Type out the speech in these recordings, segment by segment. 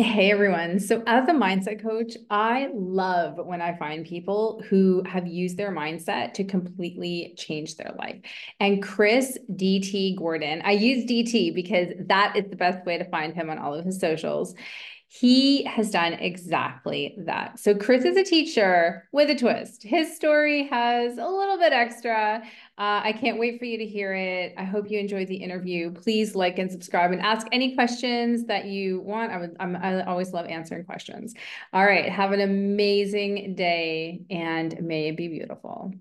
Hey everyone. So, as a mindset coach, I love when I find people who have used their mindset to completely change their life. And Chris DT Gordon, I use DT because that is the best way to find him on all of his socials he has done exactly that. So, Chris is a teacher with a twist. His story has a little bit extra. Uh, I can't wait for you to hear it. I hope you enjoyed the interview. Please like and subscribe and ask any questions that you want. I would, I'm, I always love answering questions. All right. Have an amazing day and may it be beautiful.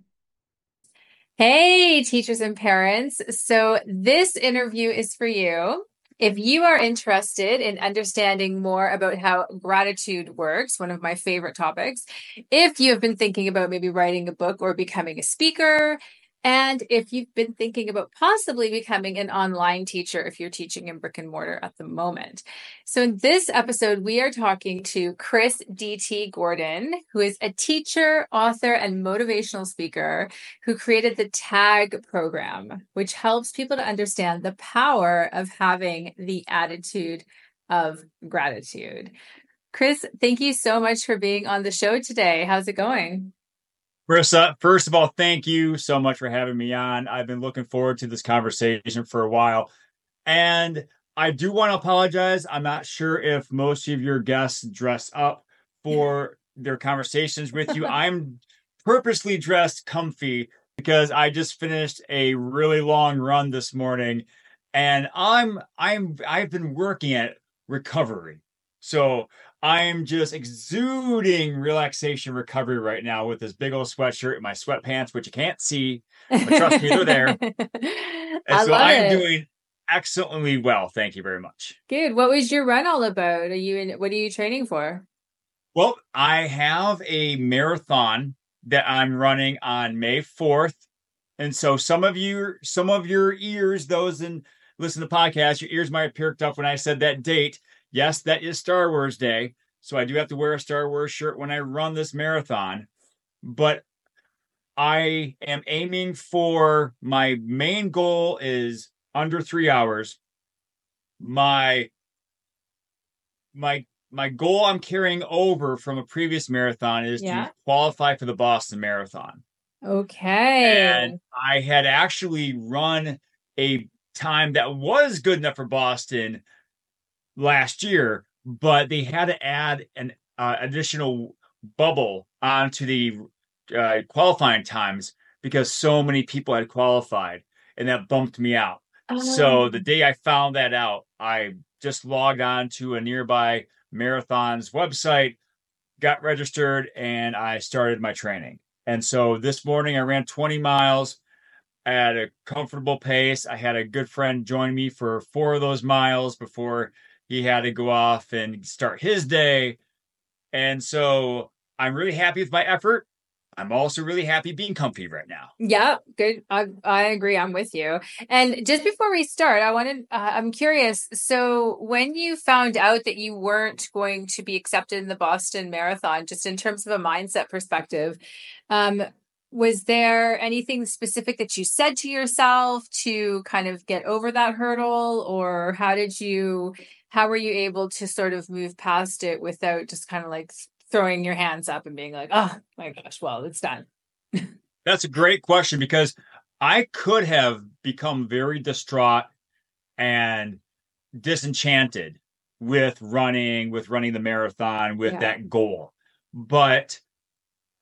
Hey, teachers and parents. So, this interview is for you. If you are interested in understanding more about how gratitude works, one of my favorite topics, if you have been thinking about maybe writing a book or becoming a speaker, and if you've been thinking about possibly becoming an online teacher, if you're teaching in brick and mortar at the moment. So, in this episode, we are talking to Chris D.T. Gordon, who is a teacher, author, and motivational speaker who created the TAG program, which helps people to understand the power of having the attitude of gratitude. Chris, thank you so much for being on the show today. How's it going? Marisa, first of all, thank you so much for having me on. I've been looking forward to this conversation for a while. And I do want to apologize. I'm not sure if most of your guests dress up for their conversations with you. I'm purposely dressed comfy because I just finished a really long run this morning and I'm I'm I've been working at recovery. So I'm just exuding relaxation recovery right now with this big old sweatshirt and my sweatpants, which you can't see, but trust me, they're there. And so I'm it. doing excellently well. Thank you very much. Good. What was your run all about? Are you in what are you training for? Well, I have a marathon that I'm running on May 4th. And so some of you, some of your ears, those in listen to podcasts, your ears might have perked up when I said that date Yes, that is Star Wars Day. So I do have to wear a Star Wars shirt when I run this marathon. But I am aiming for my main goal is under three hours. My my my goal I'm carrying over from a previous marathon is yeah. to qualify for the Boston Marathon. Okay. And I had actually run a time that was good enough for Boston last year, but they had to add an uh, additional bubble onto the uh, qualifying times because so many people had qualified, and that bumped me out. Oh. So the day I found that out, I just logged on to a nearby marathon's website, got registered, and I started my training. And so this morning I ran 20 miles at a comfortable pace. I had a good friend join me for four of those miles before he had to go off and start his day. And so I'm really happy with my effort. I'm also really happy being comfy right now. Yeah, good. I, I agree. I'm with you. And just before we start, I wanted, uh, I'm curious. So, when you found out that you weren't going to be accepted in the Boston Marathon, just in terms of a mindset perspective, um, was there anything specific that you said to yourself to kind of get over that hurdle, or how did you how were you able to sort of move past it without just kind of like throwing your hands up and being like, oh my gosh, well, it's done? That's a great question because I could have become very distraught and disenchanted with running, with running the marathon, with yeah. that goal. But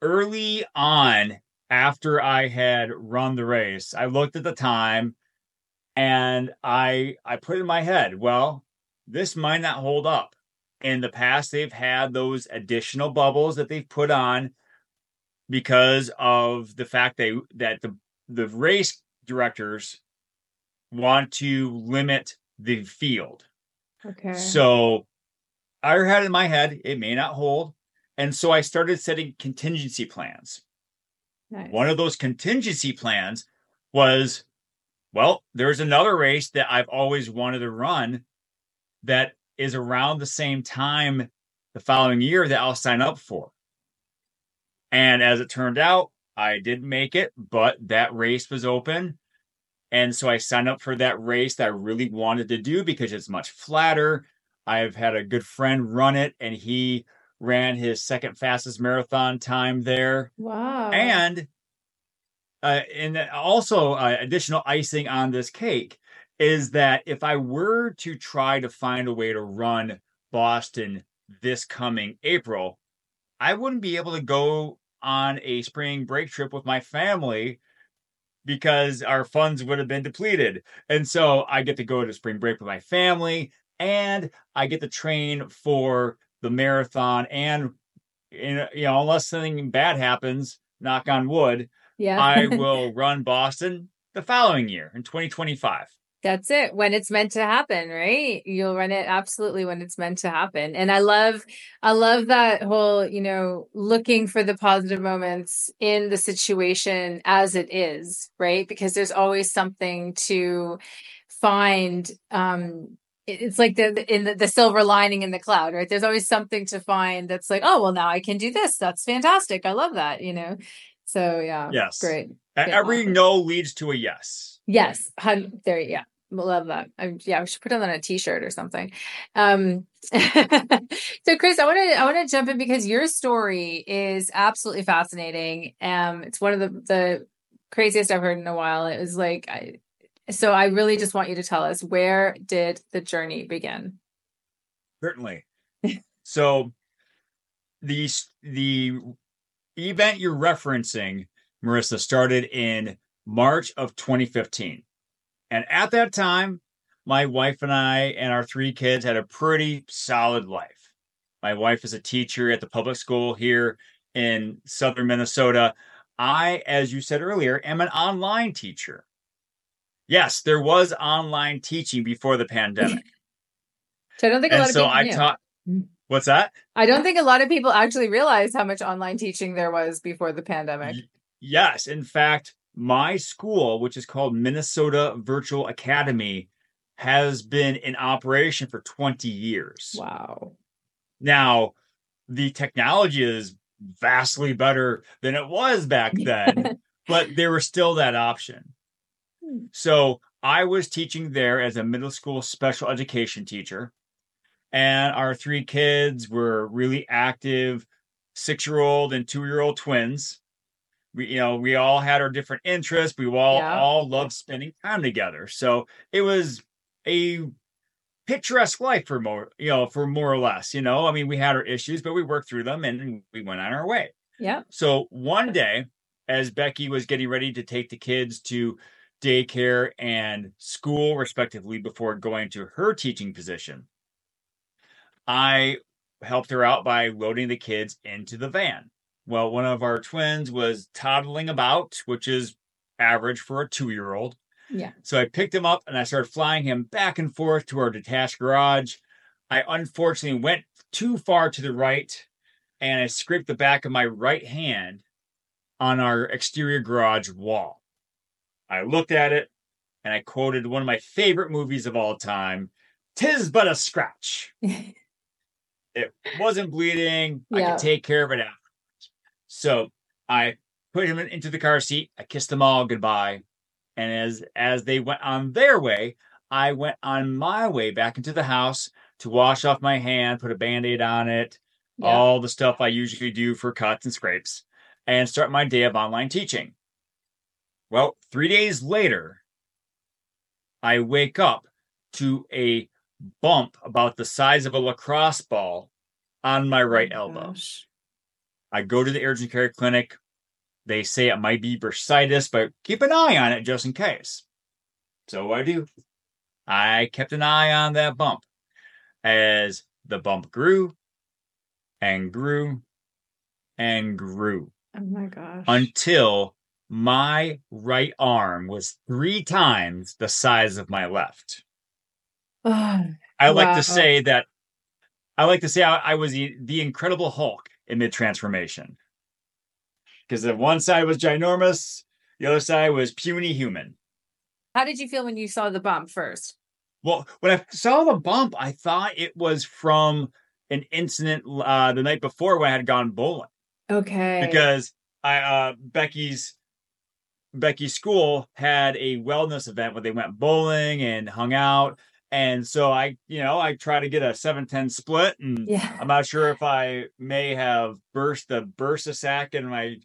early on, after I had run the race, I looked at the time and I I put in my head, well, this might not hold up. In the past, they've had those additional bubbles that they've put on because of the fact they that the the race directors want to limit the field. Okay. So I had in my head it may not hold, and so I started setting contingency plans. Nice. One of those contingency plans was, well, there's another race that I've always wanted to run that is around the same time the following year that I'll sign up for. And as it turned out, I didn't make it, but that race was open. And so I signed up for that race that I really wanted to do because it's much flatter. I've had a good friend run it, and he ran his second fastest marathon time there. Wow. And uh, and also uh, additional icing on this cake is that if I were to try to find a way to run Boston this coming April, I wouldn't be able to go on a spring break trip with my family because our funds would have been depleted. And so I get to go to spring break with my family and I get to train for the marathon and you know unless something bad happens, knock on wood, yeah. I will run Boston the following year in 2025. That's it. When it's meant to happen, right? You'll run it absolutely when it's meant to happen. And I love I love that whole, you know, looking for the positive moments in the situation as it is, right? Because there's always something to find um it's like the in the, the silver lining in the cloud, right? There's always something to find that's like, oh well, now I can do this. That's fantastic. I love that, you know. So yeah, yes, great. Every awesome. no leads to a yes. Yes, there. Yeah, love that. I, yeah, we should put it on a T-shirt or something. Um, so, Chris, I want to I want to jump in because your story is absolutely fascinating. Um, it's one of the the craziest I've heard in a while. It was like, I, so I really just want you to tell us where did the journey begin? Certainly. so, the the event you're referencing, Marisa, started in March of 2015. And at that time, my wife and I and our three kids had a pretty solid life. My wife is a teacher at the public school here in southern Minnesota. I, as you said earlier, am an online teacher. Yes, there was online teaching before the pandemic. so I don't think a and lot of so people I knew. taught. Mm. What's that? I don't think a lot of people actually realized how much online teaching there was before the pandemic. Yes, in fact, my school, which is called Minnesota Virtual Academy, has been in operation for 20 years. Wow. Now, the technology is vastly better than it was back then, but there was still that option. Hmm. So I was teaching there as a middle school special education teacher and our three kids were really active six year old and two year old twins we you know we all had our different interests. We all yeah. all loved spending time together. So it was a picturesque life for more you know for more or less you know? I mean we had our issues but we worked through them and we went on our way. Yeah. So one day as becky was getting ready to take the kids to daycare and school respectively before going to her teaching position I helped her out by loading the kids into the van. Well, one of our twins was toddling about, which is average for a two year old. Yeah. So I picked him up and I started flying him back and forth to our detached garage. I unfortunately went too far to the right and I scraped the back of my right hand on our exterior garage wall. I looked at it and I quoted one of my favorite movies of all time Tis but a scratch. It wasn't bleeding. Yeah. I could take care of it afterwards. So I put him into the car seat. I kissed them all goodbye. And as as they went on their way, I went on my way back into the house to wash off my hand, put a band-aid on it, yeah. all the stuff I usually do for cuts and scrapes, and start my day of online teaching. Well, three days later, I wake up to a bump about the size of a lacrosse ball on my oh right oh elbow. Gosh. I go to the urgent care clinic. They say it might be bursitis, but keep an eye on it just in case. So I do. I kept an eye on that bump as the bump grew and grew and grew. Oh my gosh. Until my right arm was three times the size of my left. Oh, I like wow. to say that I like to say I, I was the, the, Incredible Hulk in mid transformation because the one side was ginormous, the other side was puny human. How did you feel when you saw the bump first? Well, when I saw the bump, I thought it was from an incident uh, the night before when I had gone bowling. Okay. Because I uh, Becky's Becky's school had a wellness event where they went bowling and hung out And so I, you know, I try to get a 710 split and Yeah. I'm not sure if I may have burst the bursa sac in my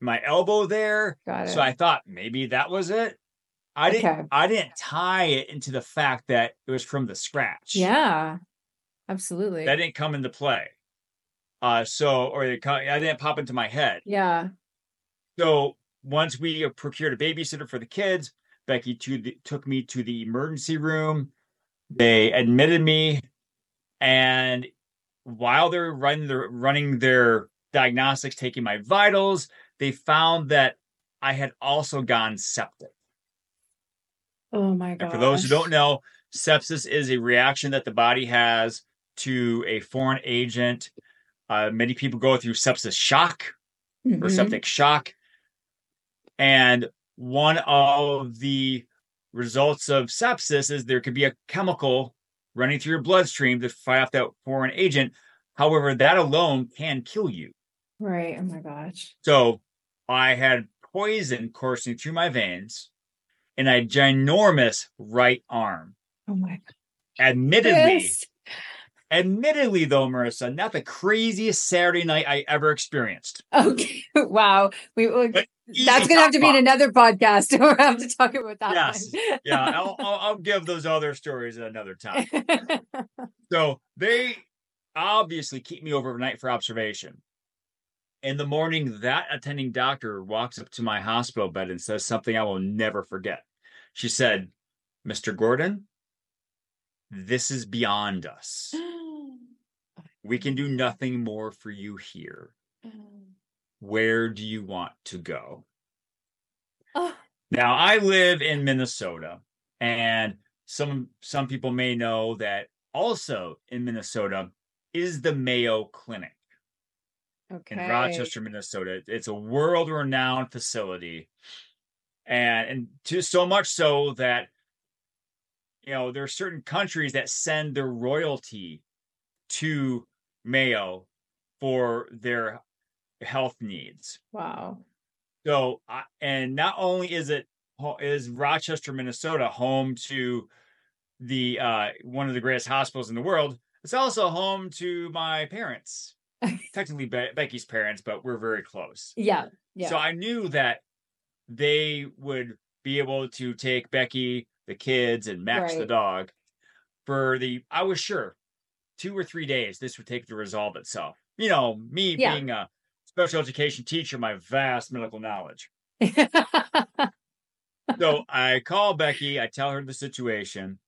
my elbow there. Got it. So I thought maybe that was it. I didn't Okay. I didn't tie it into the fact that it was from the scratch. yeah. Absolutely. That didn't come into play. Uh so or it, co- I didn't pop into my head. yeah. So once we procured a babysitter for the kids, Becky to the, took me to the emergency room. They admitted me, and while they're running their running their diagnostics, taking my vitals, they found that I had also gone septic. Oh my god. For those who don't know, sepsis is a reaction that the body has to a foreign agent. Uh, many people go through sepsis shock or Mhm. septic shock. And one of the results of sepsis is there could be a chemical running through your bloodstream to fight off that foreign agent. However, that alone can kill you. Right. Oh my gosh. So I had poison coursing through my veins in a ginormous right arm. Oh my Admittedly, goodness. admittedly though, Marisa, not the craziest Saturday night I ever experienced. Okay. Wow. We we- But that's gonna have to be in uh, another podcast. We'll have to talk about that Yes. one. yeah, I'll, I'll, I'll give those other stories at another time. So they obviously keep me overnight for observation. In the morning, that attending doctor walks up to my hospital bed and says something I will never forget. She said, Mr. Gordon, this is beyond us. We can do nothing more for you here. Oh. Where do you want to go? Oh, Now I live in Minnesota, and some some people may know that also in Minnesota is the Mayo Clinic okay. in Rochester, Minnesota. It's a world-renowned facility, and and to so much so that you know there are certain countries that send their royalty to Mayo for their health needs. Wow. So, and not only is it is Rochester, Minnesota, home to the uh, one of the greatest hospitals in the world, it's also home to my parents. Technically, Be- Becky's parents, but we're very close. Yeah. Yeah. So I knew that they would be able to take Becky, the kids, and Max, the dog, for the. I was sure two or three days this would take to resolve itself. You know, me Yeah. being a special education teacher, my vast medical knowledge. So I call Becky, I tell her the situation.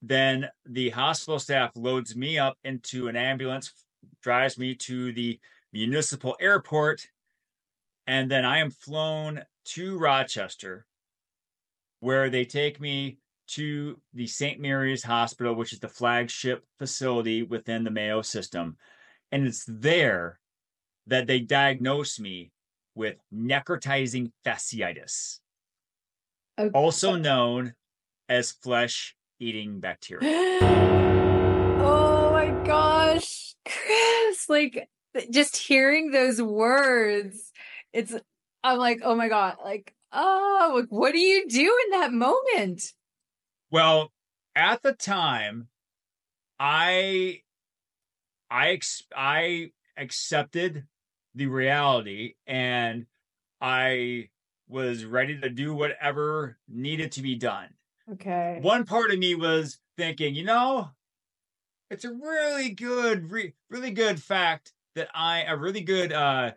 Then the hospital staff loads me up into an ambulance, drives me to the municipal airport, and then I am flown to Rochester, where they take me to the St. Mary's Hospital, which is the flagship facility within the Mayo system. And it's there that they diagnose me with necrotizing fasciitis Okay. also known as flesh eating bacteria. oh my gosh, Chris! Like just hearing those words, it's. I'm like, oh my god! Like, oh, like, what do you do in that moment? Well, at the time, I I ex- I accepted the reality and I was ready to do whatever needed to be done. Okay. One part of me was thinking, you know, it's a really good, re- really good fact that I, a really good uh,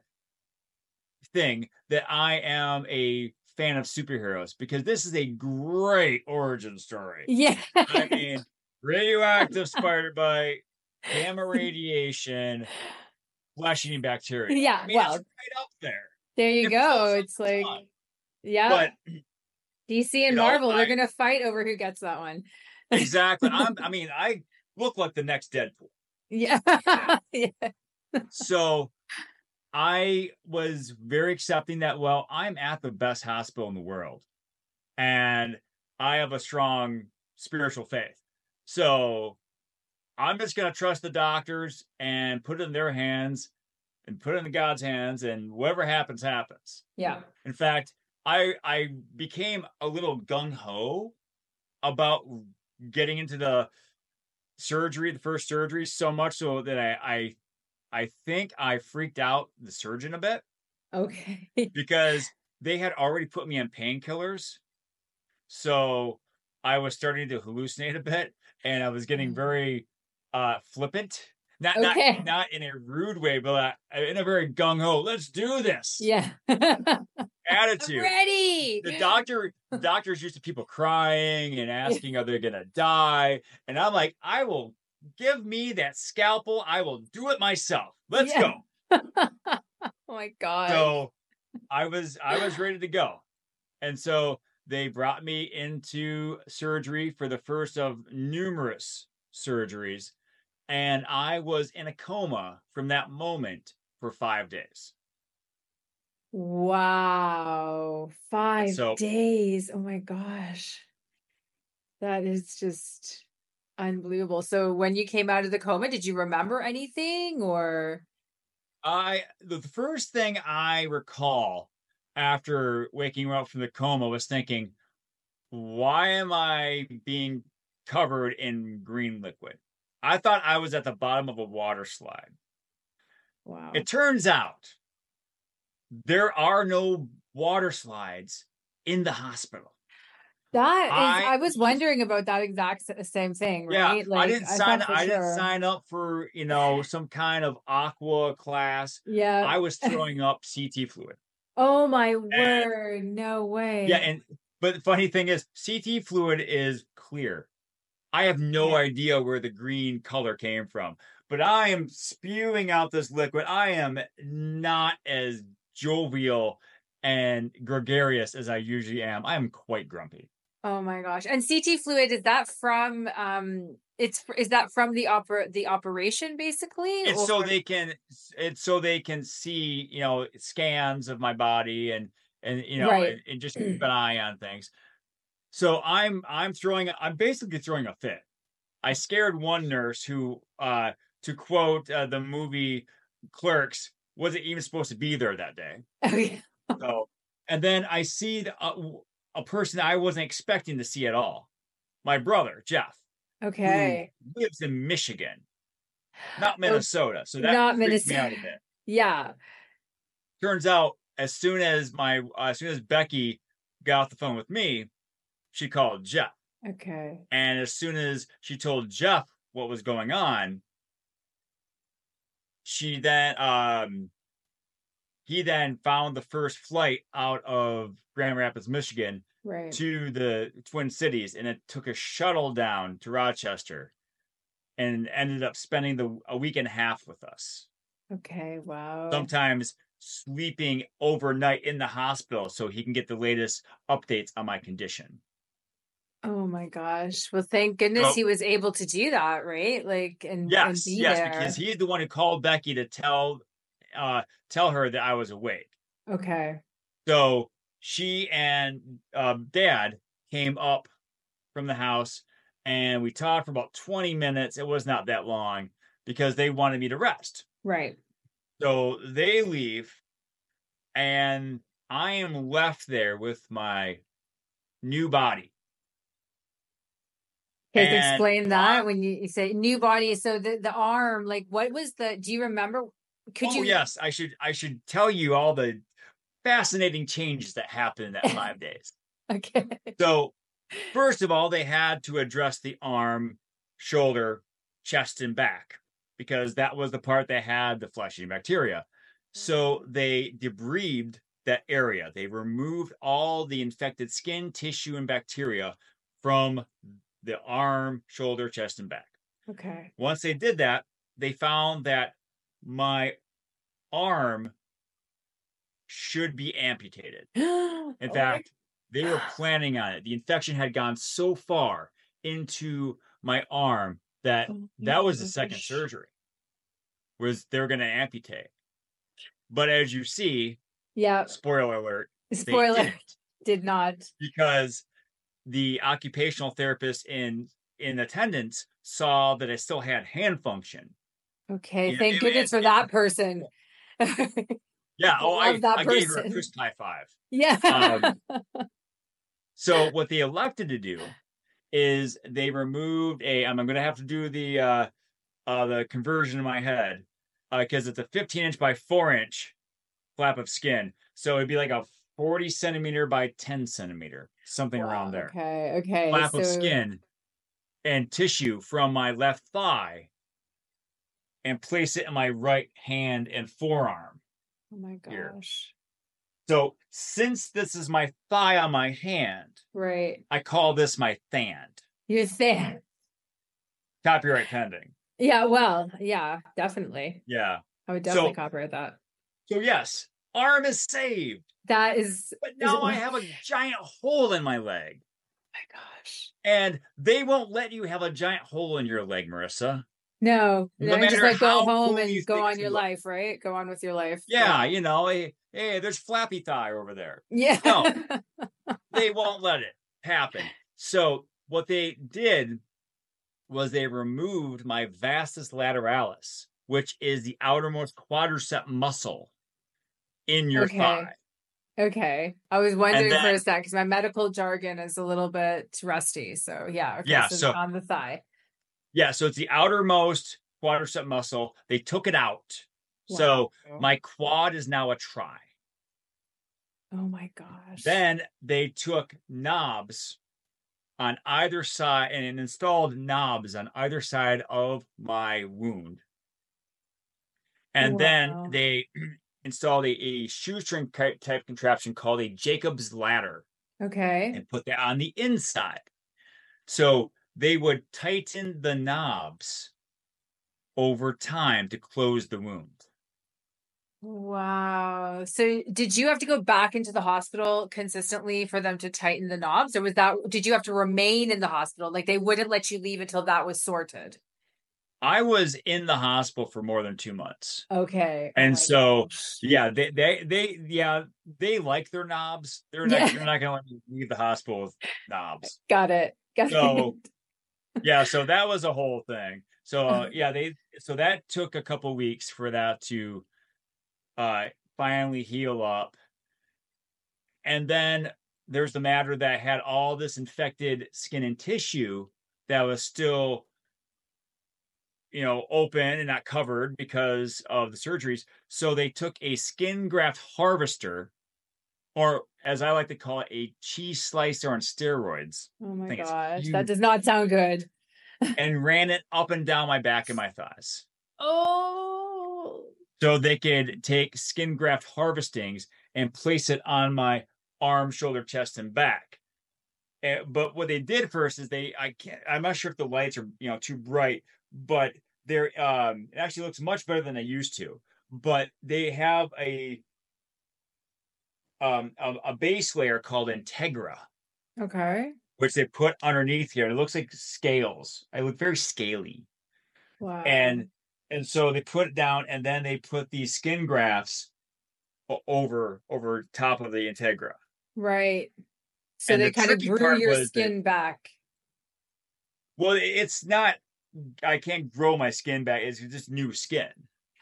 thing that I am a fan of superheroes because this is a great origin story. Yeah. I mean, radioactive spider bite, gamma radiation, flesh eating bacteria. Yeah, I mean, well, it's right up there. there you It go. It's like, yeah, But DC and you know, Marvel, they're gonna fight over who gets that one. exactly, I'm, I mean, I look like the next Deadpool. Yeah. yeah. so I was very accepting that, well, I'm at the best hospital in the world and I have a strong spiritual faith. So I'm just going to trust the doctors and put it in their hands and put it in God's hands and whatever happens, happens. Yeah. In fact, I I became a little gung ho about getting into the surgery, the first surgery, so much so that I I I think I freaked out the surgeon a bit Okay. because they had already put me on painkillers. So I was starting to hallucinate a bit and I was getting Mm. very uh flippant. Not Okay. not not in a rude way, but uh, in a very gung ho, let's do this Yeah. I'm attitude. ready. The doctor doctor's used to people crying and asking are they gonna die. And I'm like, I will give me that scalpel, I will do it myself. Let's Yeah. go. oh my god. So I was I was ready to go. And so they brought me into surgery for the first of numerous surgeries. And I was in a coma from that moment for five days. wow. Five So- days. Oh my gosh. That is just unbelievable. So when you came out of the coma, did you remember anything or I the first thing I recall after waking up from the coma was thinking, why am I being covered in green liquid? I thought I was at the bottom of a water slide. wow. It turns out there are no water slides in the hospital. That is, I- I, was wondering about that exact same thing, Yeah, right? I didn't sign. for I didn't sign up for you know some kind of aqua class. Yeah. I was throwing up CT fluid. oh my word! No way. Yeah, and but the funny thing is, CT fluid is clear. I have no idea where the green color came from, but I am spewing out this liquid. I am not as jovial and gregarious as I usually am. I am quite grumpy. oh my gosh! And CT fluid is that from? Um, it's is that from the opera the operation basically? It's so they can. It's so they can see, you know, scans of my body and and you know Right. and, and just keep an eye on things. So I'm I'm throwing I'm basically throwing a fit. I scared one nurse who, uh, to quote uh, the movie Clerks, wasn't even supposed to be there that day. Okay. So, and then I see the, uh, a person I wasn't expecting to see at all. My brother Jeff, Okay. lives in Michigan, not Minnesota. So that Not freaked me out a Minnesota. bit. Yeah. turns out as soon as my as soon as Becky got off the phone with me, she called Jeff. Okay. And as soon as she told Jeff what was going on, she then um he then found the first flight out of Grand Rapids, Michigan Right. to the Twin Cities and it took a shuttle down to Rochester and ended up spending the a week and a half with us Okay. Wow. sometimes sleeping overnight in the hospital so he can get the latest updates on my condition. Oh my gosh. Well, thank goodness he was able to do that, right? Like and, and Yes, be yes, there. because he's the one who called Becky to tell uh tell her that I was awake. Okay. So she and um, dad came up from the house and we talked for about 20 minutes. It was not that long because they wanted me to rest. Right. So they leave, and I am left there with my new body. Okay, And explain that when you, you say new body. So the the arm, like what was the do you remember? Could oh you yes, I should I should tell you all the fascinating changes that happened in that five days. Okay. So first of all, they had to address the arm, shoulder, chest, and back because that was the part that had the fleshy bacteria. So they debrided that area. They removed all the infected skin, tissue, and bacteria from the arm, shoulder, chest, and back. Okay. Once they did that, they found that my arm should be amputated. Oh In In fact, they were planning on it. The infection had gone so far into my arm that oh that was the second surgery. Was they were going to amputate. But as you see, Yeah. spoiler alert, Spoiler did not. because the occupational therapist in in attendance saw that I still had hand function. Okay. Thank it- goodness for that person. Yeah, oh, I, I gave her a fist high five. yeah. Um, So what they elected to do is they removed a. I'm going to have to do the uh, uh, the conversion in my head because uh, it's a 15 inch by four inch flap of skin. So it'd be like a 40 centimeter by 10 centimeter, something wow, around there. Okay. Okay. Flap so... of skin and tissue from my left thigh and place it in my right hand and forearm. Oh my gosh. Here. So since this is my thigh on my hand, right? I call this my thand. Your thand. Copyright pending. Yeah, well, yeah, definitely. Yeah. I would definitely so, copyright that. So yes, arm is saved. That is But now is I have a giant hole in my leg. Oh my gosh. And they won't let you have a giant hole in your leg, Marisa. No, no just like go home cool and go on your life, right? Go on with your life. Yeah, yeah. you know, hey, hey, there's flappy thigh over there. Yeah. No, they won't let it happen. So what they did was they removed my vastus lateralis, which is the outermost quadricep muscle in your okay. thigh. Okay. I was wondering then, for a sec because my medical jargon is a little bit rusty. So yeah. Okay, yeah. So, so on the thigh. Yeah. So it's the outermost quadricep muscle. They took it out. Wow. So my quad is now a tri. Oh my gosh. Then they took knobs on either side and installed knobs on either side of my wound. And wow. then they installed a, a shoestring type contraption called a Jacob's ladder. Okay. And put that on the inside. So they would tighten the knobs over time to close the wound. Wow. So did you have to go back into the hospital consistently for them to tighten the knobs or was that did you have to remain in the hospital like they wouldn't let you leave until that was sorted? I was in the hospital for more than 2 months. Okay. And oh so gosh. yeah, they they they yeah, they like their knobs. They're not yeah. they're not going to let me leave the hospital with knobs. Got it. Got so, it. yeah, so that was a whole thing. So uh, yeah, they so that took a couple weeks for that to uh, finally heal up. And then there's the matter that had all this infected skin and tissue that was still, you know, open and not covered because of the surgeries. So they took a skin graft harvester, or as I like to call it, a cheese slicer on steroids. Oh my gosh, that does not sound good. and ran it up and down my back and my thighs. Oh. So they could take skin graft harvestings and place it on my arm, shoulder, chest, and back. And, but what they did first is they I can't I'm not sure if the lights are you know too bright, but they're um it actually looks much better than they used to. But they have a um a, a base layer called Integra. Okay. Which they put underneath here. And it looks like scales. I look very scaly. Wow. And and so they put it down and then they put these skin grafts over over top of the integra right so and they the kind of grew your skin that, back well it's not i can't grow my skin back it's just new skin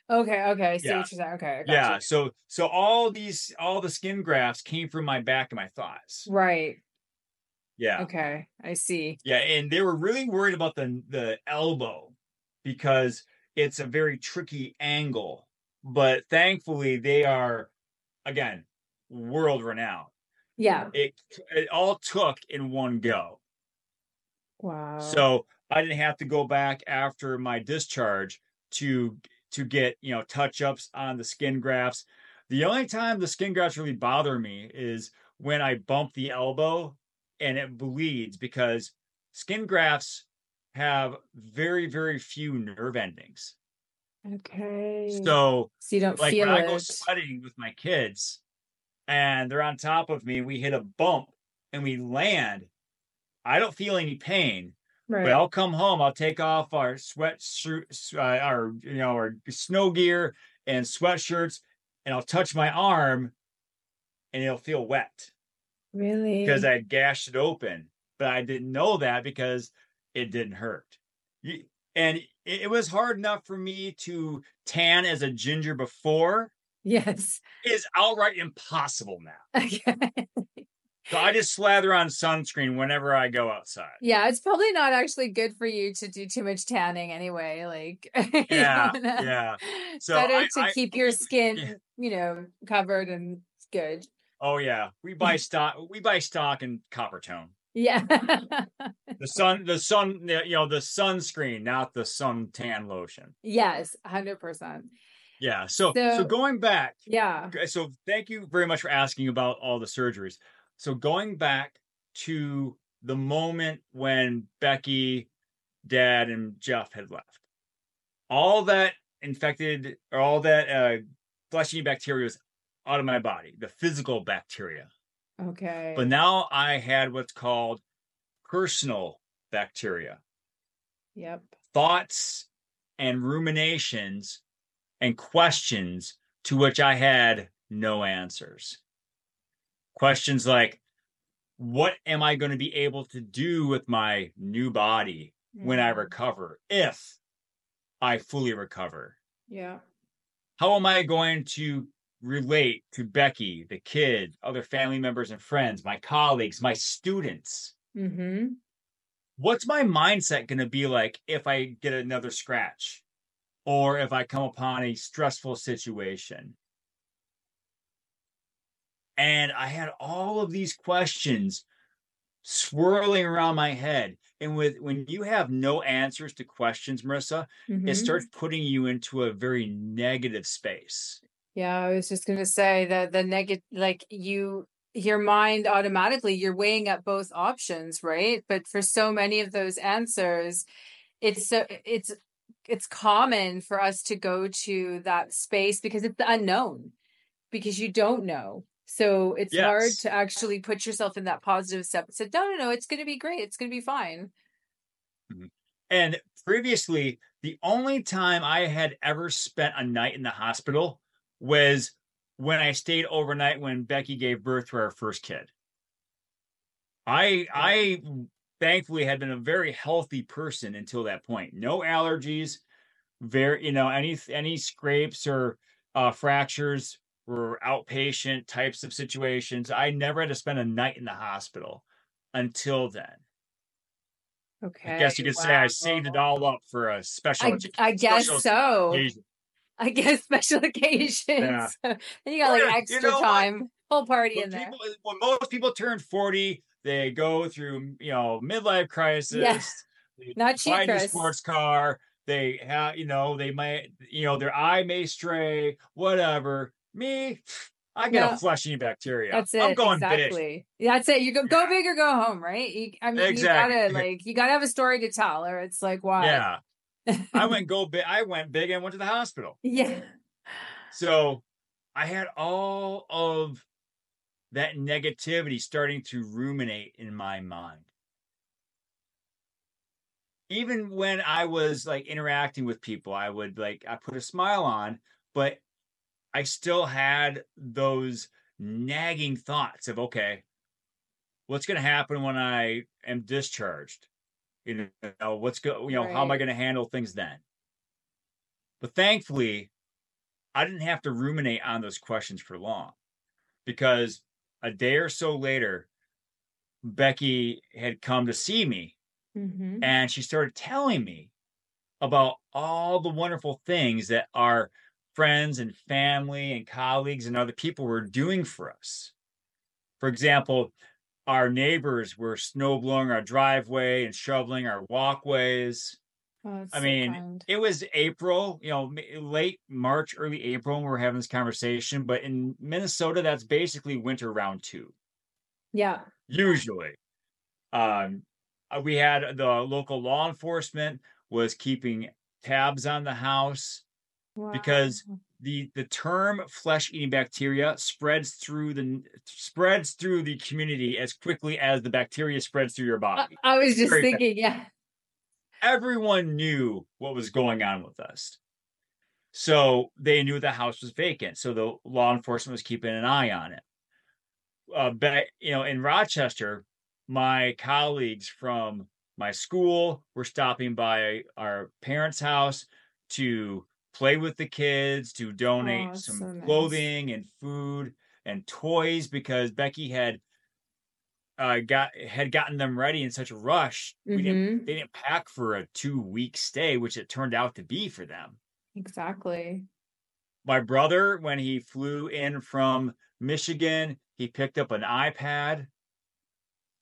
okay okay I see yeah. what you're saying okay yeah you. so so all these all the skin grafts came from my back and my thighs right yeah okay i see yeah and they were really worried about the the elbow because it's a very tricky angle, but thankfully they are again world renowned. Yeah. It it all took in one go. Wow. So I didn't have to go back after my discharge to to get, you know, touch-ups on the skin grafts. The only time the skin grafts really bother me is when I bump the elbow and it bleeds because skin grafts have very, very few nerve endings. Okay. So, so you don't like feel when it. I go sledding with my kids and they're on top of me, we hit a bump and we land. I don't feel any pain. Right. But I'll come home. I'll take off our sweat, uh, our you know, our snow gear and sweatshirts, and I'll touch my arm, and it'll feel wet. Really? Because I gashed it open, but I didn't know that because it didn't hurt. And it was hard enough for me to tan as a ginger before. Yes. Is outright impossible now. Okay. So I just slather on sunscreen whenever I go outside. Yeah, it's probably not actually good for you to do too much tanning anyway. Like, yeah, yeah. So better I, to I, keep your skin, yeah. you know, covered and good. Oh yeah, we buy stock. We buy stock in Coppertone. Yeah. the sun, the sun, you know, the sunscreen, not the suntan lotion. Yes, hundred percent. Yeah. So, so, so going back. Yeah. So thank you very much for asking about all the surgeries. So going back to the moment when Becky, Dad, and Jeff had left, all that infected or all that uh, flesh eating bacteria was out of my body, the physical bacteria. Okay. But now I had what's called personal bacteria. Yep. Thoughts and ruminations and questions to which I had no answers. Questions like, what am I going to be able to do with my new body when I mm. recover, if I fully recover? Yeah. How am I going to relate to Becky, the kid other family members and friends, my colleagues, my students? Mm-hmm. What's my mindset going to be like if I get another scratch or if I come upon a stressful situation? And I had all of these questions swirling around my head. And with when you have no answers to questions, Marisa, mm-hmm. it starts putting you into a very negative space. Yeah, I was just going to say that the negative, like you, your mind automatically, you're weighing up both options, right? But for so many of those answers, it's so it's it's common for us to go to that space because it's the unknown, because you don't know. So it's yes. hard to actually put yourself in that positive step and say, no, no, no, it's going to be great. It's going to be fine. Mm-hmm. And previously, the only time I had ever spent a night in the hospital was when I stayed overnight when Becky gave birth to our first kid. I I thankfully had been a very healthy person until that point. No allergies, very you know any any scrapes or uh, fractures were outpatient types of situations. I never had to spend a night in the hospital until then. Okay. I guess you could wow. say I saved it all up for a special. I, I guess special so. Occasion. I guess special occasions. Yeah. then you got like extra you know time, full party in people, there. When most people turn 40, they go through, you know, midlife crisis. Not cheap, buy a sports car. They have, you know, they might, you know, their eye may stray, whatever. Me, I got a flesh eating bacteria. That's it. I'm going exactly. big. That's it. You go go big or go home, right? You, I mean, exactly. you gotta like you gotta have a story to tell, or it's like why? Yeah. I went go big. I went big and went to the hospital. Yeah. So I had all of that negativity starting to ruminate in my mind. Even when I was like interacting with people, I would like, I put a smile on, but I still had those nagging thoughts of, okay, what's going to happen when I am discharged? you know what's go you know right. how am i going to handle things then but thankfully i didn't have to ruminate on those questions for long because a day or so later becky had come to see me mm-hmm. and she started telling me about all the wonderful things that our friends and family and colleagues and other people were doing for us for example our neighbors were snow blowing our driveway and shoveling our walkways. Oh, I so mean, kind. it was April, you know, late March, early April, when we are having this conversation. But in Minnesota, that's basically winter round two. Yeah. Usually. Um, uh, we had the local law enforcement was keeping tabs on the house wow. because the the term flesh eating bacteria spreads through the spreads through the community as quickly as the bacteria spreads through your body. I, I was just Very thinking, fast. yeah. Everyone knew what was going on with us. So they knew the house was vacant. So the law enforcement was keeping an eye on it. Uh, but you know, in Rochester, my colleagues from my school were stopping by our parents' house to play with the kids, to donate oh, some so clothing and food and toys because Becky had uh, got had gotten them ready in such a rush. We didn't they didn't pack for a two week stay, which it turned out to be for them. Exactly. My brother, when he flew in from Michigan, he picked up an iPad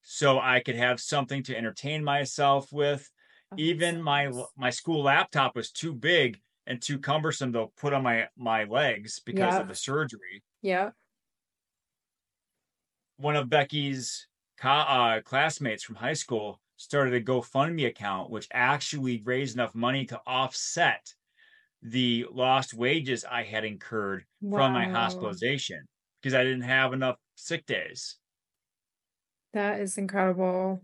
so I could have something to entertain myself with. Oh, Even my my school laptop was too big and too cumbersome to put on my my legs because Yeah. of the surgery. Yeah. One of Becky's co- uh, classmates from high school started a GoFundMe account, which actually raised enough money to offset the lost wages I had incurred from my hospitalization because I didn't have enough sick days. That is incredible.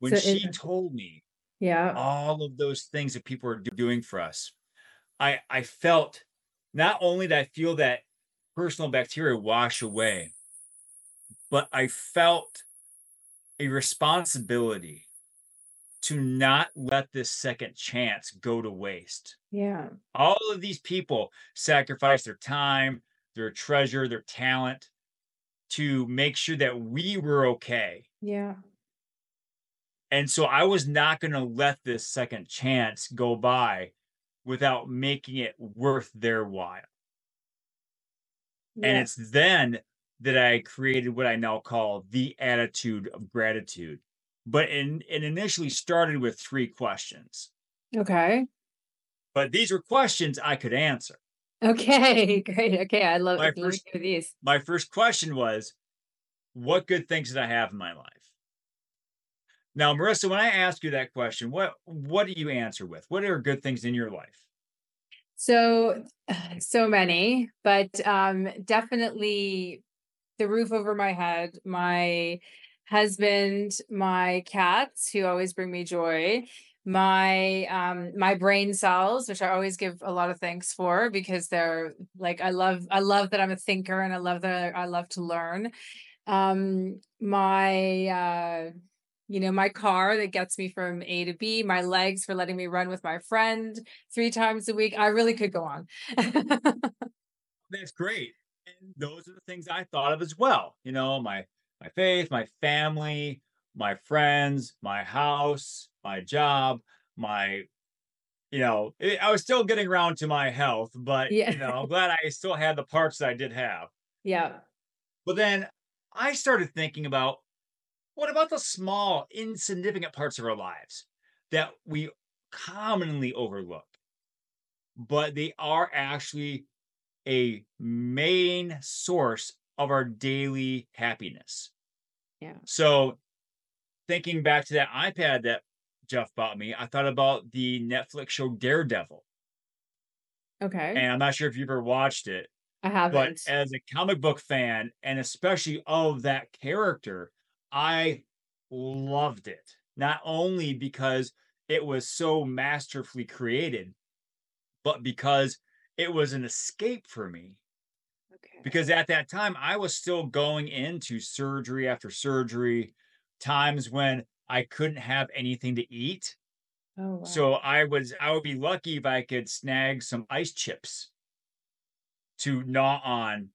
When So she told me Yeah. all of those things that people are do- doing for us, I I felt not only did I feel that personal bacteria wash away, but I felt a responsibility to not let this second chance go to waste. Yeah. All of these people sacrifice their time, their treasure, their talent to make sure that we were okay. Yeah. And so I was not going to let this second chance go by without making it worth their while. And it's then that I created what I now call the attitude of gratitude. But in, it initially started with three questions. Okay. But these were questions I could answer. Okay. Great. Okay. I love, My first- these. My first question was, What good things did I have in my life? Now, Marisa, when I ask you that question, what what do you answer with? What are good things in your life? So, so many, but um, definitely the roof over my head, my husband, my cats who always bring me joy, my um my brain cells which I always give a lot of thanks for because they're like I love I love that I'm a thinker and I love that I love to learn. Um my uh you know, my car that gets me from A to B, my legs for letting me run with my friend three times a week. I really could go on. That's great. And those are the things I thought of as well. You know, my my faith, my family, my friends, my house, my job, my you know, it, I was still getting around to my health, but Yeah. you know, I'm glad I still had the parts that I did have. yeah. But then I started thinking about what about the small, insignificant parts of our lives that we commonly overlook, but they are actually a main source of our daily happiness. Yeah. So, thinking back to that iPad that Jeff bought me, I thought about the Netflix show Daredevil. Okay. And I'm not sure if you've ever watched it, I haven't. But as a comic book fan and especially of that character i loved it not only because it was so masterfully created but because it was an escape for me okay. because at that time i was still going into surgery after surgery times when i couldn't have anything to eat Oh, wow. so I was I would be lucky if I could snag some ice chips to gnaw on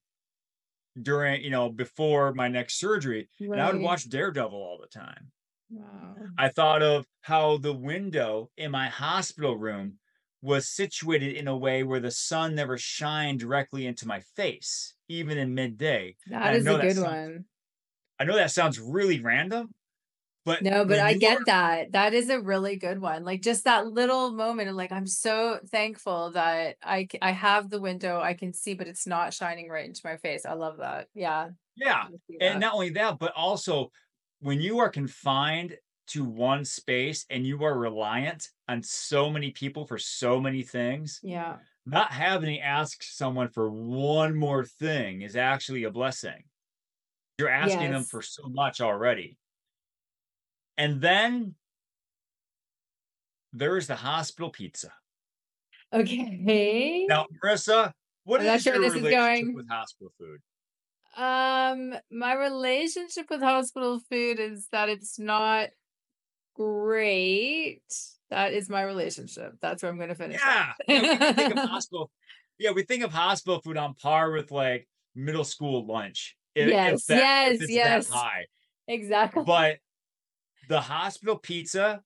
during, you know, before my next surgery. And I would watch Daredevil all the time. Wow. I thought of how the window in my hospital room was situated in a way where the sun never shined directly into my face, even in midday. That I is a good sounds- one. I know that sounds really random, but No, but I get are- that. That is a really good one. Like just that little moment of like, I'm so thankful that I I have the window I can see, but it's not shining right into my face. I love that. Yeah. Yeah. And not only that, but also when you are confined to one space and you are reliant on so many people for so many things, yeah. not having to ask someone for one more thing is actually a blessing. You're asking them for so much already. And then there's the hospital pizza. Okay. Now, Marisa, what I'm is sure your where this is relationship going. with hospital food? Um, my relationship with hospital food is that it's not great. That is my relationship. That's where I'm going to finish. Yeah. yeah, we think of hospital. Yeah, we think of hospital food on par with like middle school lunch. if- if Yes, that- if yes, it's that yes. high. Exactly. But the hospital pizza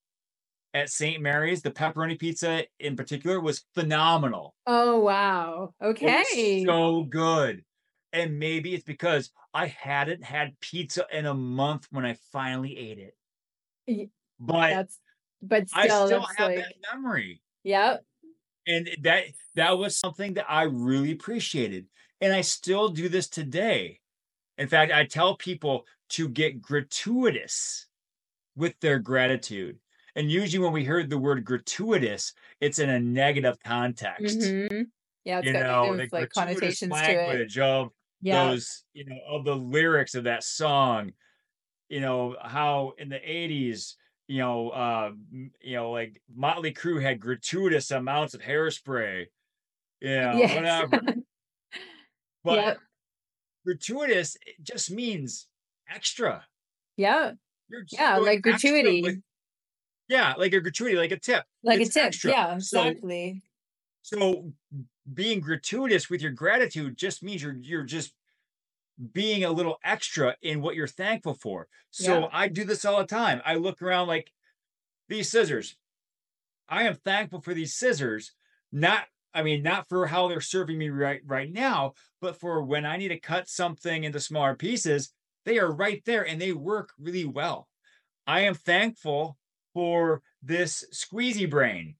at St. Mary's, the pepperoni pizza in particular, was phenomenal. Oh wow. Okay. so good. And maybe it's because I hadn't had pizza in a month when I finally ate it. But that's but still, I still have like, that memory. Yep. And that that was something that I really appreciated. And I still do this today. In fact, I tell people to get gratuitous with their gratitude. And usually when we heard the word gratuitous, it's in a negative context. Mm-hmm. Yeah, it's you got know, the like connotations to it. language of Yeah. those, you know, of the lyrics of that song. You know, how in the 80s, you know, uh, you know, like Motley Crue had gratuitous amounts of hairspray. You know, Yes. whatever. But Yep. gratuitous it just means extra. Yeah. You're Yeah, like extra, gratuity. like- yeah, like a gratuity, like a tip. Like It's a tip. extra. Yeah, So- exactly. So being gratuitous with your gratitude just means you're you're just being a little extra in what you're thankful for. So Yeah. I do this all the time. I look around like these scissors. I am thankful for these scissors, not I mean not for how they're serving me right right now, but for when I need to cut something into smaller pieces, they are right there and they work really well. I am thankful for this squeezy brain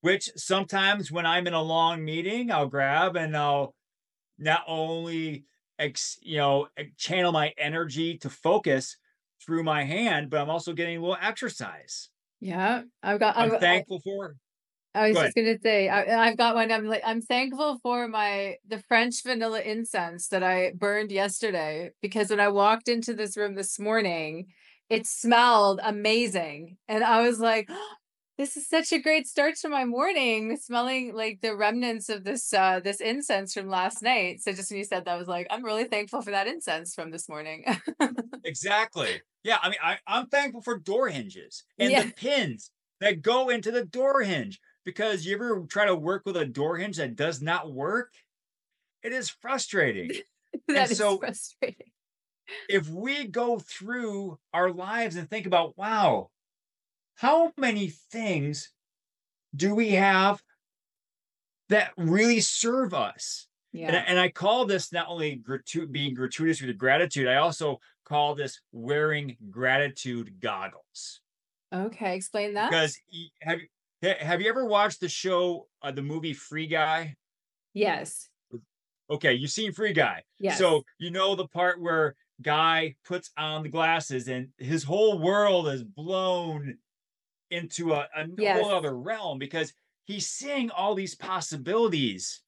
which sometimes when I'm in a long meeting, I'll grab and I'll not only ex, you know channel my energy to focus through my hand, but I'm also getting a little exercise. Yeah. I've got I'm I've, I, thankful for. I was Go just gonna say I, I've got one. I'm like I'm thankful for my the French vanilla incense that I burned yesterday because when I walked into this room this morning, it smelled amazing, and I was like, "This is such a great start to my morning." Smelling like the remnants of this uh this incense from last night. So just when you said that, I was like, "I'm really thankful for that incense from this morning." Exactly. Yeah, I mean, I, I'm thankful for door hinges and Yeah. the pins that go into the door hinge because you ever try to work with a door hinge that does not work? It is frustrating. that is so- frustrating. if we go through our lives and think about, wow, how many things do we have that really serve us? And, I- Yeah. and I call this not only gratu- being gratuitous with gratitude, I also call this wearing gratitude goggles. Okay. Explain that. Because have, have you ever watched the show, uh, the movie Free Guy? Yes. Okay, you've seen Free Guy. Yes. So you know the part where Guy puts on the glasses and his whole world is blown into a, a Yes. whole other realm because he's seeing all these possibilities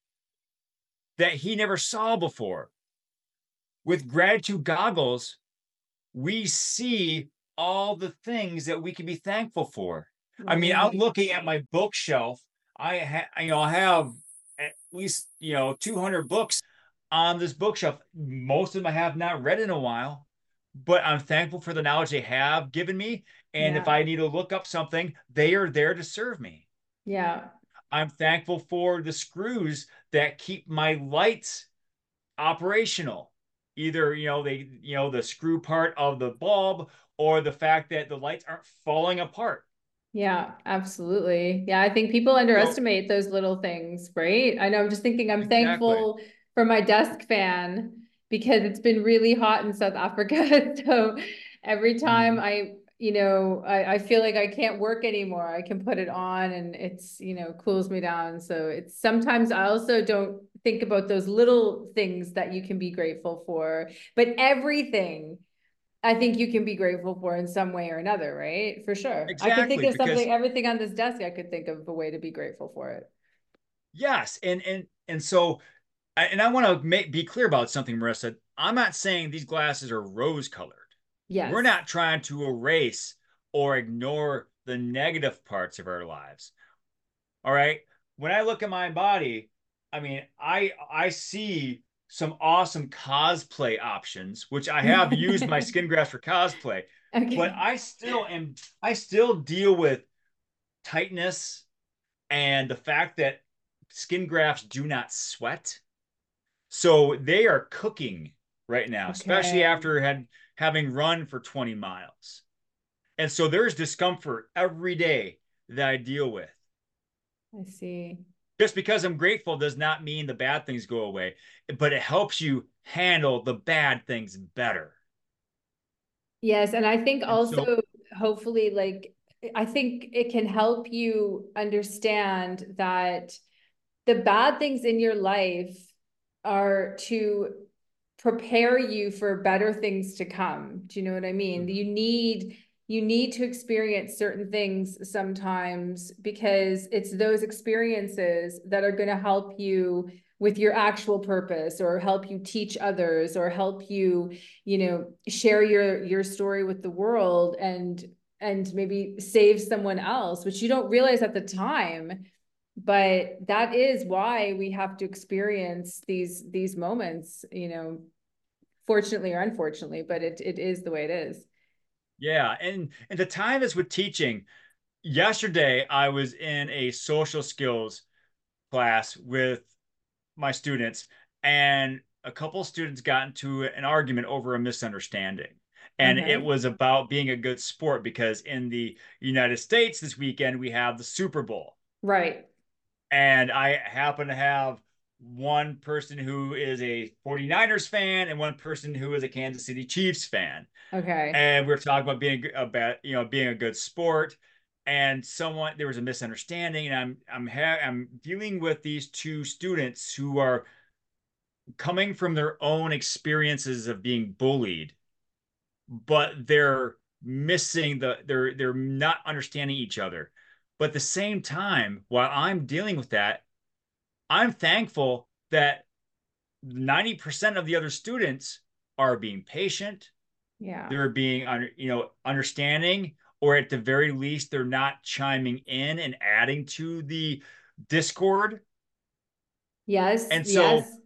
that he never saw before. With gratitude goggles, we see all the things that we can be thankful for. I mean, I'm looking at my bookshelf. I ha- you know, I have at least, you know, 200 books on this bookshelf. Most of them I have not read in a while, but I'm thankful for the knowledge they have given me. And if I need to look up something, they are there to serve me. Yeah. I'm thankful for the screws that keep my lights operational. Either, you know, they, you know, the screw part of the bulb or the fact that the lights aren't falling apart. Yeah, absolutely. Yeah, I think people underestimate those little things, right? I know I'm just thinking I'm Exactly. thankful for my desk fan because it's been really hot in South Africa. So every time Mhm. I, you know, I, I feel like I can't work anymore, I can put it on and it's, you know, cools me down. So it's sometimes I also don't think about those little things that you can be grateful for, but everything I think you can be grateful for in some way or another, right? For sure. Exactly, I could think of something, everything on this desk, I could think of a way to be grateful for it. Yes, and and and so, and I want to make be clear about something, Marisa. I'm not saying these glasses are rose colored. Yes. We're not trying to erase or ignore the negative parts of our lives. All right. When I look at my body, I mean, I I see some awesome cosplay options, which I have used my skin grafts for cosplay, Okay. but I still am I still deal with tightness and the fact that skin grafts do not sweat. So they are cooking right now, especially after had having run for 20 miles. And so there's discomfort every day that I deal with. I see. Just because I'm grateful does not mean the bad things go away, but it helps you handle the bad things better. Yes. And I think also, so, hopefully, like, I think it can help you understand that the bad things in your life are to prepare you for better things to come. Do you know what I mean? Mm-hmm. You need you need to experience certain things sometimes because it's those experiences that are going to help you with your actual purpose or help you teach others or help you you know share your your story with the world and and maybe save someone else which you don't realize at the time. But that is why we have to experience these these moments you know fortunately or unfortunately but it, it is the way it is yeah and and the time is with teaching yesterday i was in a social skills class with my students and a couple of students got into an argument over a misunderstanding. And okay. it mm-hmm. was about being a good sport because in the united states this weekend we have the super bowl. Right. And I happen to have one person who is a 49ers fan and one person who is a Kansas City Chiefs fan. Okay. And we are talking about being about you know being a good sport and someone there was a misunderstanding and I'm I'm ha- I'm dealing with these two students who are coming from their own experiences of being bullied but they're missing the they're they're not understanding each other but at the same time, while I'm dealing with that, I'm thankful that 90% of the other students are being patient. Yeah. They're being you know understanding or at the very least they're not chiming in and adding to the discord. Yes. And so yes.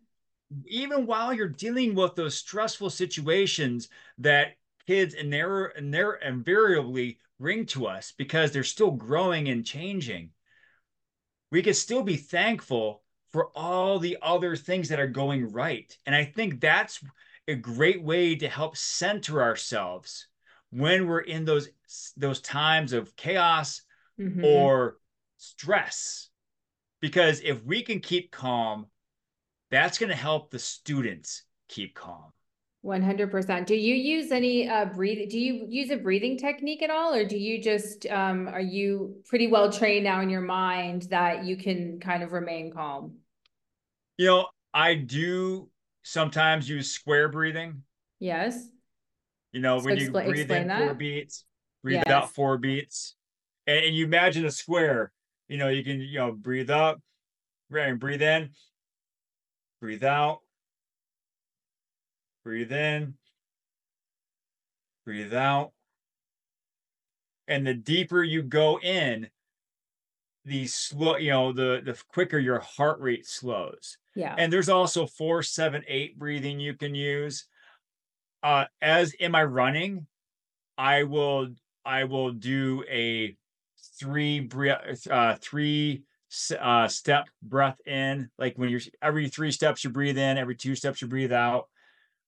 even while you're dealing with those stressful situations that kids and they're and they're invariably bring to us because they're still growing and changing, we could still be thankful for all the other things that are going right. And I think that's a great way to help center ourselves when we're in those those times of chaos mm-hmm. or stress. Because if we can keep calm, that's going to help the students keep calm. 100%. Do you use any uh breathe do you use a breathing technique at all or do you just um are you pretty well trained now in your mind that you can kind of remain calm? You know, I do sometimes use square breathing. Yes. You know, so when you expl- breathe in that? four beats, breathe yes. out four beats. And, and, you imagine a square, you know, you can, you know, breathe up, right, breathe in, breathe out, Breathe in. Breathe out. And the deeper you go in, the slow, you know, the the quicker your heart rate slows. Yeah. And there's also four, seven, eight breathing you can use. Uh, as am I running, I will I will do a three breath uh, three uh, step breath in. Like when you're every three steps you breathe in, every two steps you breathe out.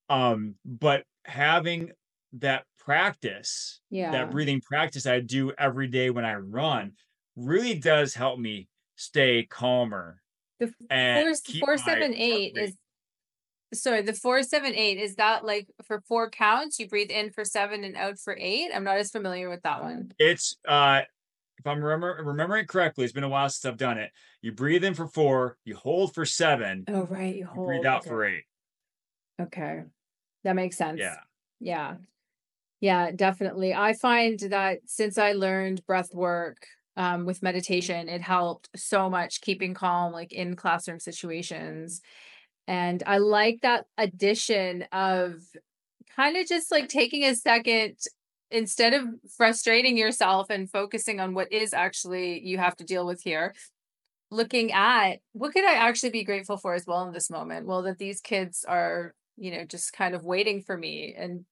Um, but having that practice, yeah, that breathing practice I do every day when I run really does help me stay calmer. The four, four seven eight is sorry, the four seven eight is that like for four counts, you breathe in for seven and out for eight? I'm not as familiar with that one. It's uh if I'm remember, remembering correctly, it's been a while since I've done it. You breathe in for four, you hold for seven. Oh, right. You, hold, you breathe out okay. for eight. Okay. That makes sense. Yeah. Yeah. Yeah, definitely. I find that since I learned breath work um, with meditation, it helped so much keeping calm, like in classroom situations. And I like that addition of kind of just like taking a second instead of frustrating yourself and focusing on what is actually you have to deal with here looking at what could i actually be grateful for as well in this moment well that these kids are you know, just kind of waiting for me and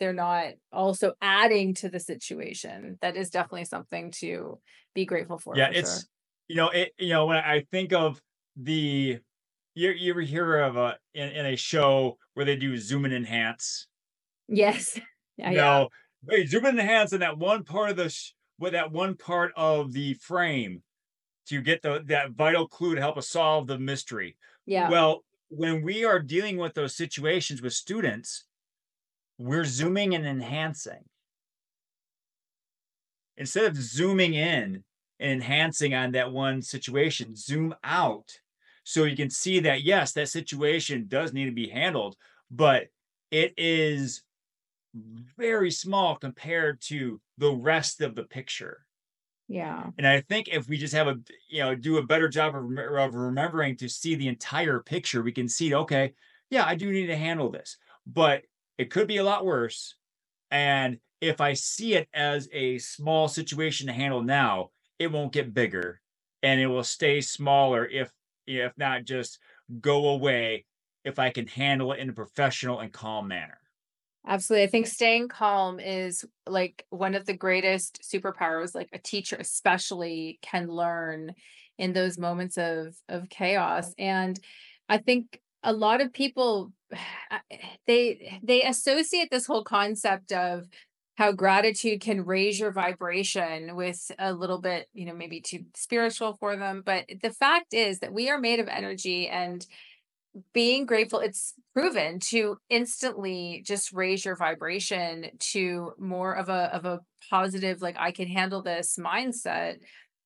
they're not also adding to the situation. That is definitely something to be grateful for. Yeah, for it's sure. you know, it you know, when I think of the you you ever hear of a in, in a show where they do zoom and enhance? Yes. Yeah, you yeah. know, hey, zoom and enhance on that one part of the sh- with that one part of the frame to get the that vital clue to help us solve the mystery. Yeah. Well, when we are dealing with those situations with students, we're zooming and enhancing. Instead of zooming in and enhancing on that one situation, zoom out so you can see that, yes, that situation does need to be handled, but it is very small compared to the rest of the picture. yeah. And I think if we just have a, you know, do a better job of, of remembering to see the entire picture, we can see, okay, yeah, I do need to handle this, but it could be a lot worse. And if I see it as a small situation to handle now, it won't get bigger and it will stay smaller if, if not just go away if I can handle it in a professional and calm manner. Absolutely. I think staying calm is like one of the greatest superpowers like a teacher especially can learn in those moments of of chaos. And I think a lot of people they they associate this whole concept of how gratitude can raise your vibration with a little bit, you know, maybe too spiritual for them, but the fact is that we are made of energy and being grateful it's proven to instantly just raise your vibration to more of a of a positive like i can handle this mindset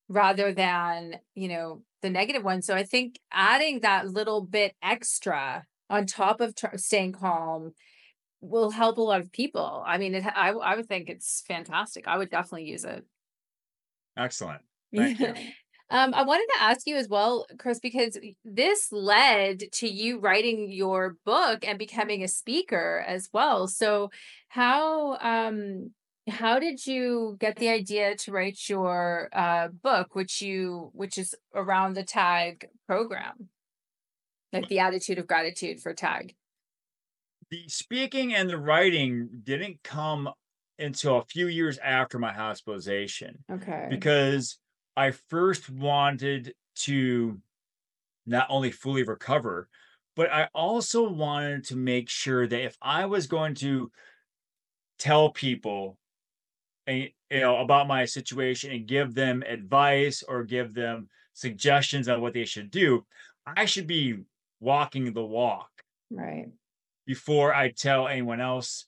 rather than you know the negative one. So i think adding that little bit extra on top of tr- staying calm will help a lot of people i mean it I, I would think it's fantastic i would definitely use it Excellent. Thank you. Um, I wanted to ask you as well, Chris, because this led to you writing your book and becoming a speaker as well. So, how um, how did you get the idea to write your uh, book, which you which is around the Tag program, like the attitude of gratitude for Tag? the speaking and the writing didn't come until a few years after my hospitalization Okay. because I first wanted to not only fully recover, but I also wanted to make sure that if I was going to tell people and you know about my situation and give them advice or give them suggestions on what they should do, I should be walking the walk right. before I tell anyone else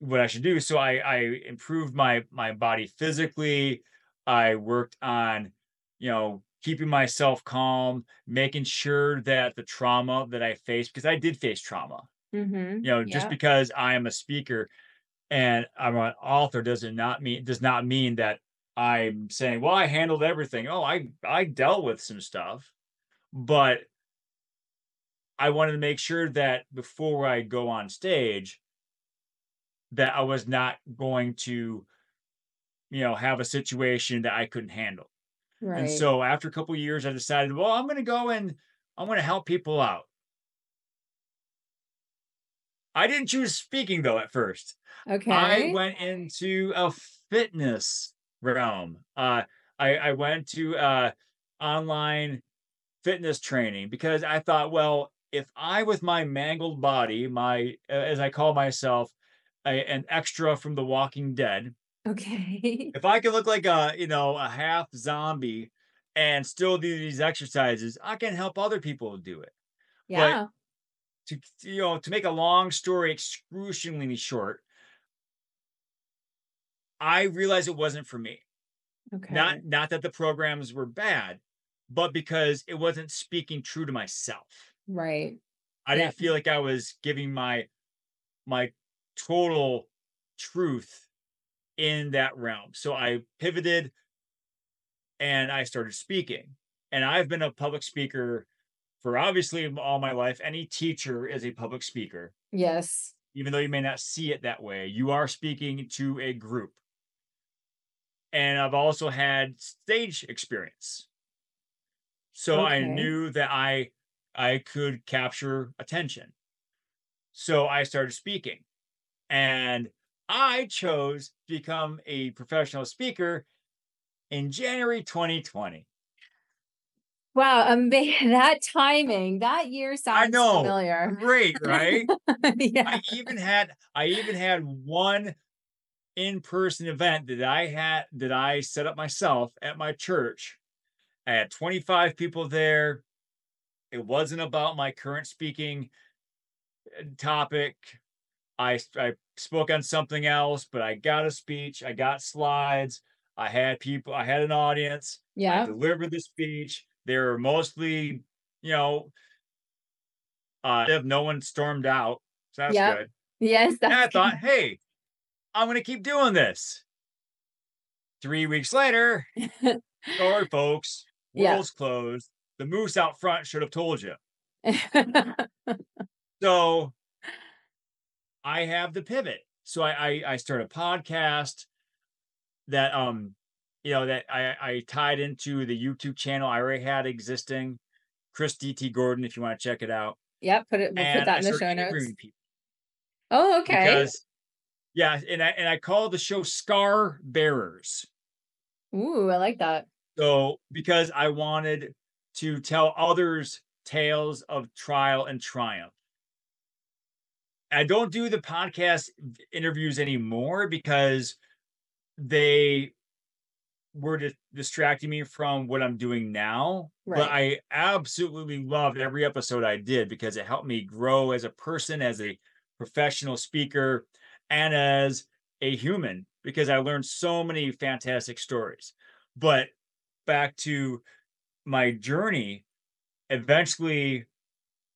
what I should do. So I, I improved my my body physically. I worked on, you know, keeping myself calm, making sure that the trauma that I faced, because I did face trauma, Mm-hmm. you know, just because I am a speaker and I'm an author doesn't not mean does not mean that I'm saying, well, I handled everything. Oh, I I dealt with some stuff, but I wanted to make sure that before I go on stage, that I was not going to, you know, have a situation that I couldn't handle. Right. And so after a couple of years, I decided, well, I'm going to go and I'm going to help people out. I didn't choose speaking though at first. okay. I went into a fitness realm. Uh, I, I went to uh, online fitness training because I thought, well, if I, with my mangled body, my as I call myself, a, an extra from The Walking Dead, okay. if I can look like a you know a half zombie and still do these exercises, I can help other people do it. yeah. To you know, to make a long story excruciatingly short, I realized it wasn't for me. Okay. Not not that the programs were bad, but because it wasn't speaking true to myself. Right. I Yeah. didn't feel like I was giving my my total truth in that realm. So I pivoted and I started speaking. And I've been a public speaker for obviously all my life. Any teacher is a public speaker, Yes. even though you may not see it that way. You are speaking to a group. And I've also had stage experience. So I knew that I I could capture attention. So I started speaking. And I chose to become a professional speaker in January 2020. Wow, that timing, that year sounds know. familiar. Great, right? yeah. I even had I even had one in-person event that I had that I set up myself at my church. I had 25 people there. It wasn't about my current speaking uh, topic. I I spoke on something else, but I got a speech, I got slides, I had people, I had an audience. Yeah. I delivered the speech. They were mostly, you know, uh, if no one stormed out, so that's Yep. good. Yes. And I That's thought, hey, I'm going to keep doing this. Three weeks later, sorry, folks, Yeah. world's closed. The moose out front should have told you. So I have the pivot. So I, I, I start a podcast that, um, you know, that I, I tied into the YouTube channel I already had existing. Chris DT Gordon, if you want to check it out. yep. Put it. We'll and put that I in the show notes. people. Oh, okay. Because, yeah, and I and I call the show Scar Bearers. Ooh, I like that. So because I wanted to tell others tales of trial and triumph. I don't do the podcast interviews anymore because they were dis- distracting me from what I'm doing now. But I absolutely loved every episode I did because it helped me grow as a person, as a professional speaker, and as a human because I learned so many fantastic stories. But back to my journey, eventually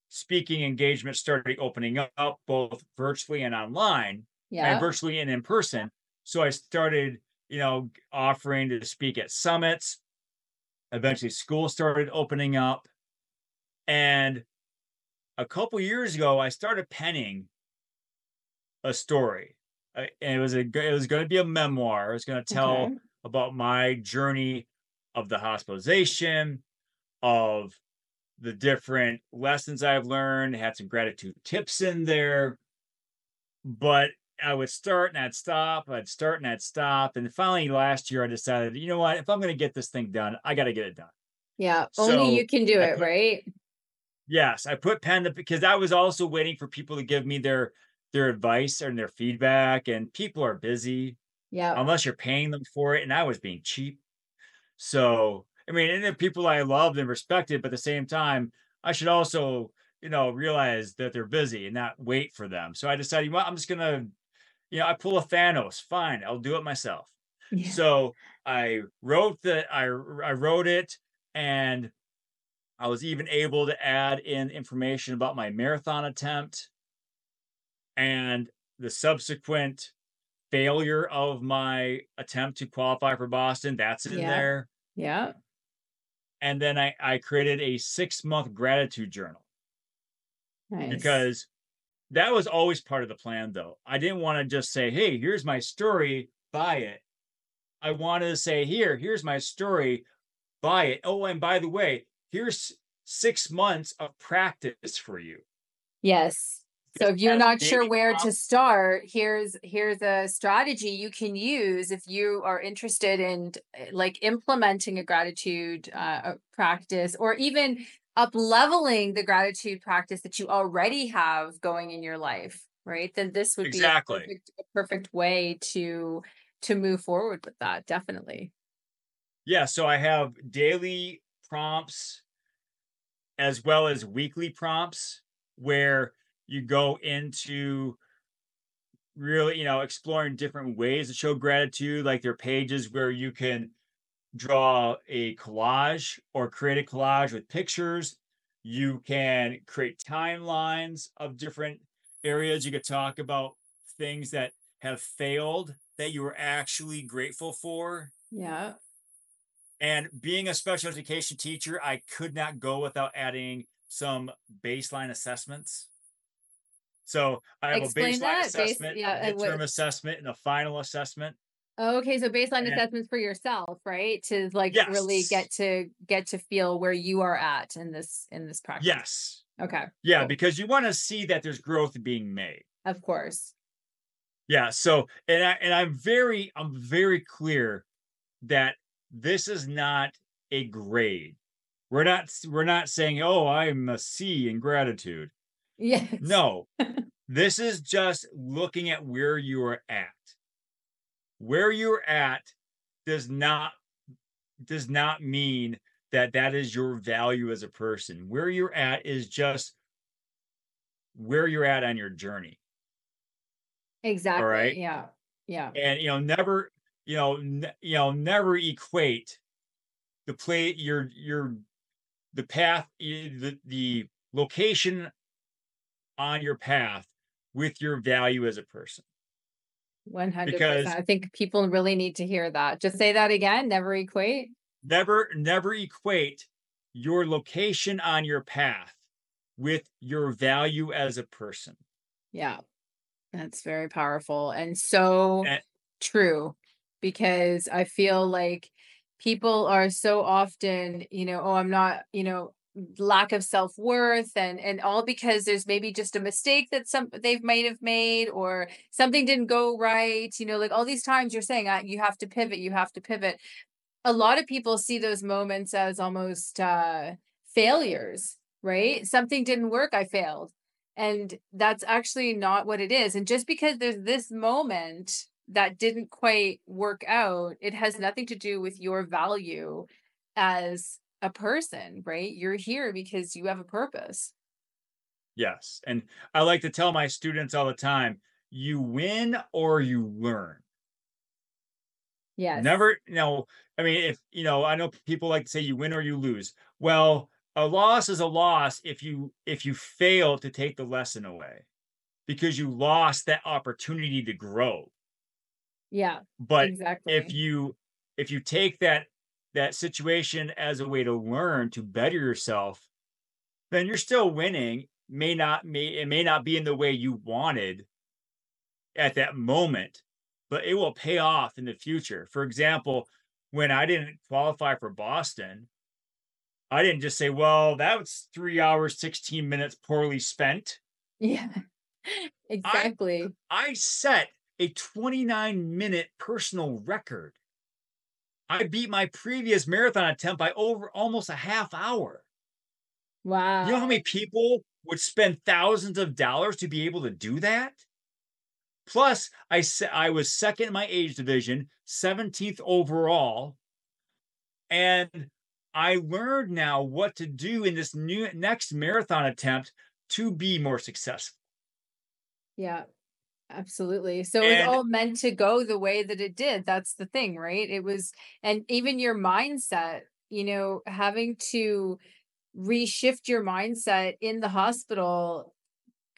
speaking engagement started opening up both virtually and online Yeah. and virtually and in person. So I started, you know, offering to speak at summits. Eventually, school started opening up. And a couple years ago, I started penning a story. Uh, And it was a it was going to be a memoir. It was going to tell Okay. about my journey of the hospitalization, of the different lessons I've learned, had some gratitude tips in there. But I would start and I'd stop, I'd start and I'd stop. And finally last year I decided, you know what, if I'm gonna get this thing done, I gotta get it done. Yeah. So, Only you can do I it, put- right? Yes, I put pen to because I was also waiting for people to give me their their advice and their feedback, and people are busy Yeah. unless you're paying them for it. And I was being cheap. So, I mean, and they're people I loved and respected, but at the same time, I should also, you know, realize that they're busy and not wait for them. So I decided, you know I'm just gonna, you know, I pull a Thanos. Fine, I'll do it myself. Yeah. So I wrote the I I wrote it and I was even able to add in information about my marathon attempt and the subsequent failure of my attempt to qualify for Boston. That's in Yeah. there. Yeah. And then I, I created a six month gratitude journal Nice. because that was always part of the plan, though. I didn't want to just say, hey, here's my story, buy it. I wanted to say, here, here's my story, buy it. Oh, and by the way, here's six months of practice for you. Yes. So if you're not sure where to start, here's here's a strategy you can use if you are interested in eh, like implementing a gratitude uh, uh, practice or even up leveling the gratitude practice that you already have going in your life, right? Then this would Exactly. be a perfect, a perfect way to to move forward with that. Definitely. Yeah, so I have daily prompts as well as weekly prompts where you go into really, you know, exploring different ways to show gratitude. Like there are pages where you can draw a collage or create a collage with pictures. You can create timelines of different areas. You could talk about things that have failed that you were actually grateful for. Yeah. And being a special education teacher, I could not go without adding some baseline assessments. So I have Explain a baseline that. Base- assessment, yeah, a midterm assessment, and a final assessment. Okay, so baseline And- assessments for yourself, right? To like really get to get to feel where you are at in this in this practice. Yes. Okay. Yeah, Cool. because you want to see that there's growth being made. Of course. Yeah. So and I and I'm very I'm very clear that this is not a grade. We're not we're not saying, oh, I'm a C in gratitude. Yes. No, this is just looking at where you are at. where you're at does not does not mean that that is your value as a person. Where you're at is just where you're at on your journey. Exactly. All right. Yeah. Yeah. And you know, never, you know, you know, never equate the play your your the path the the location on your path with your value as a person. 100%. Because I think people really need to hear that. Just say that again, never equate. Never never equate your location on your path with your value as a person. Yeah. That's very powerful and so and, true because I feel like people are so often, you know, oh, I'm not, you know, lack of self-worth and and all because there's maybe just a mistake that some they might have made or something didn't go right you know like all these times you're saying you have to pivot you have to pivot. A lot of people see those moments as almost uh failures right? Something didn't work i failed. And that's actually not what it is. And just because there's this moment that didn't quite work out it has nothing to do with your value as a person, right? You're here because you have a purpose. Yes. And I like to tell my students all the time you win or you learn. Yes. Never, you know, I mean, if, you know, I know people like to say you win or you lose. Well, a loss is a loss if you if you fail to take the lesson away because you lost that opportunity to grow. Yeah. But exactly. if you if you take that that situation as a way to learn to better yourself, then you're still winning. May not may it may not be in the way you wanted at that moment, but it will pay off in the future. For example, when I didn't qualify for Boston, I didn't just say, well, that was three hours, 16 minutes poorly spent. Yeah, exactly. I, I set a 29 minute personal record. I beat my previous marathon attempt by over almost a half hour. Wow. You know how many people would spend thousands of dollars to be able to do that? Plus, I said I was second in my age division, 17th overall. And I learned now what to do in this new next marathon attempt to be more successful. Yeah. Absolutely. So it was all meant to go the way that it did. That's the thing, right? It was, and even your mindset, you know, having to reshift your mindset in the hospital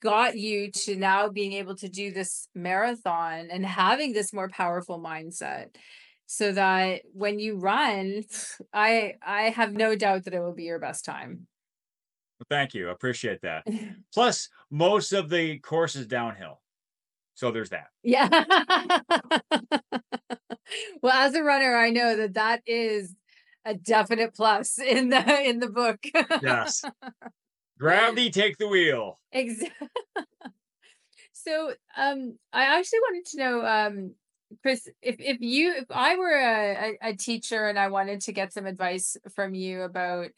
got you to now being able to do this marathon and having this more powerful mindset so that when you run i i have no doubt that it will be your best time well, thank you i appreciate that plus most of the course is downhill so there's that. Yeah. well, as a runner, I know that that is a definite plus in the in the book. yes. Gravity take the wheel. Exactly. so, um, I actually wanted to know, um, Chris, if if you if I were a, a, a teacher and I wanted to get some advice from you about,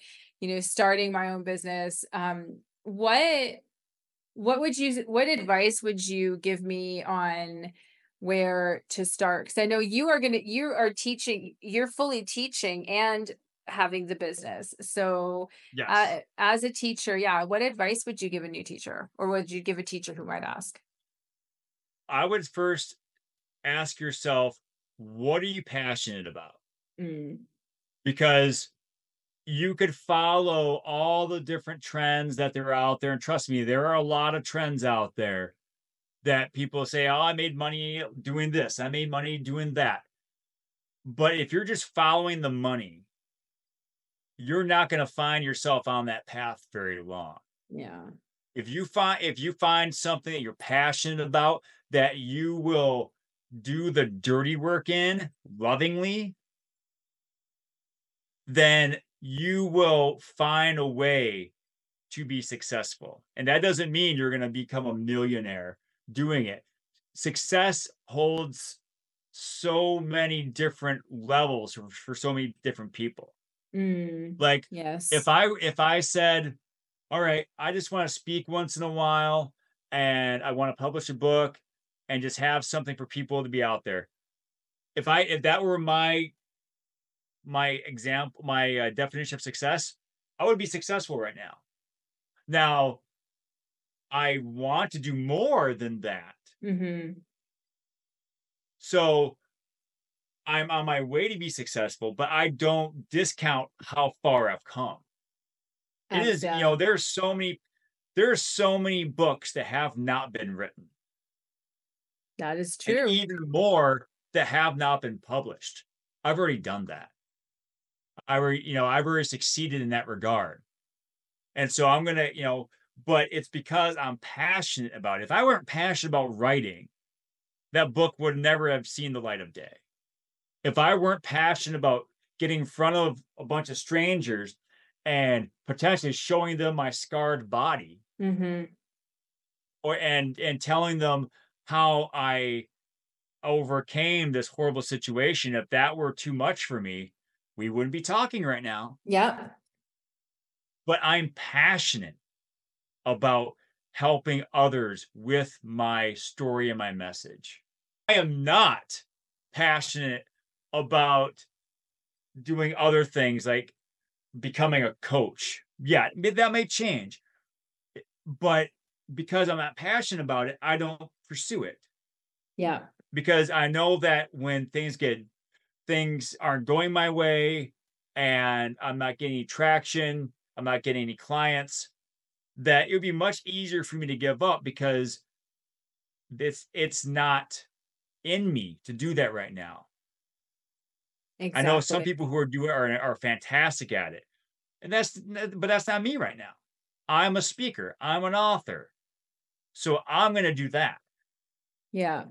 you know, starting my own business, um, what what would you what advice would you give me on where to start? Because i know you are going to you are teaching you're fully teaching and having the business. So yes. uh, as a teacher yeah what advice would you give a new teacher? Or would you give a teacher who might ask? I would first ask yourself what are you passionate about? Mm. because you could follow all the different trends that are out there. And trust me, there are a lot of trends out there that people say, Oh, I made money doing this, I made money doing that. But if you're just following the money, you're not going to find yourself on that path very long. Yeah. If you find if you find something that you're passionate about that you will do the dirty work in lovingly, then you will find a way to be successful. And that doesn't mean you're going to become a millionaire doing it. Success holds so many different levels for, for so many different people. Mm, like yes. if I if I said, "All right, I just want to speak once in a while and I want to publish a book and just have something for people to be out there." if I if that were my my example, my uh, definition of success, I would be successful right now. Now, I want to do more than that. Mm-hmm. So I'm on my way to be successful, but I don't discount how far I've come. It is, you know, there's so many, there's so many books that have not been written. That is true. And even more that have not been published. I've already done that. I already, you know, I've already succeeded in that regard. And so I'm gonna, you know, but it's because I'm passionate about it. If I weren't passionate about writing, that book would never have seen the light of day. If I weren't passionate about getting in front of a bunch of strangers and potentially showing them my scarred body, mm-hmm. or and and telling them how I overcame this horrible situation, if that were too much for me, we wouldn't be talking right now. Yeah. But I'm passionate about helping others with my story and my message. I am not passionate about doing other things like becoming a coach. Yeah, that may change. But because I'm not passionate about it, I don't pursue it. Yeah. Because I know that when things get things aren't going my way and I'm not getting any traction, I'm not getting any clients, that it would be much easier for me to give up because this it's not in me to do that right now. Exactly. I know some people who are doing are are fantastic at it. And that's but that's not me right now. I'm a speaker, I'm an author. So I'm going to do that. Yeah.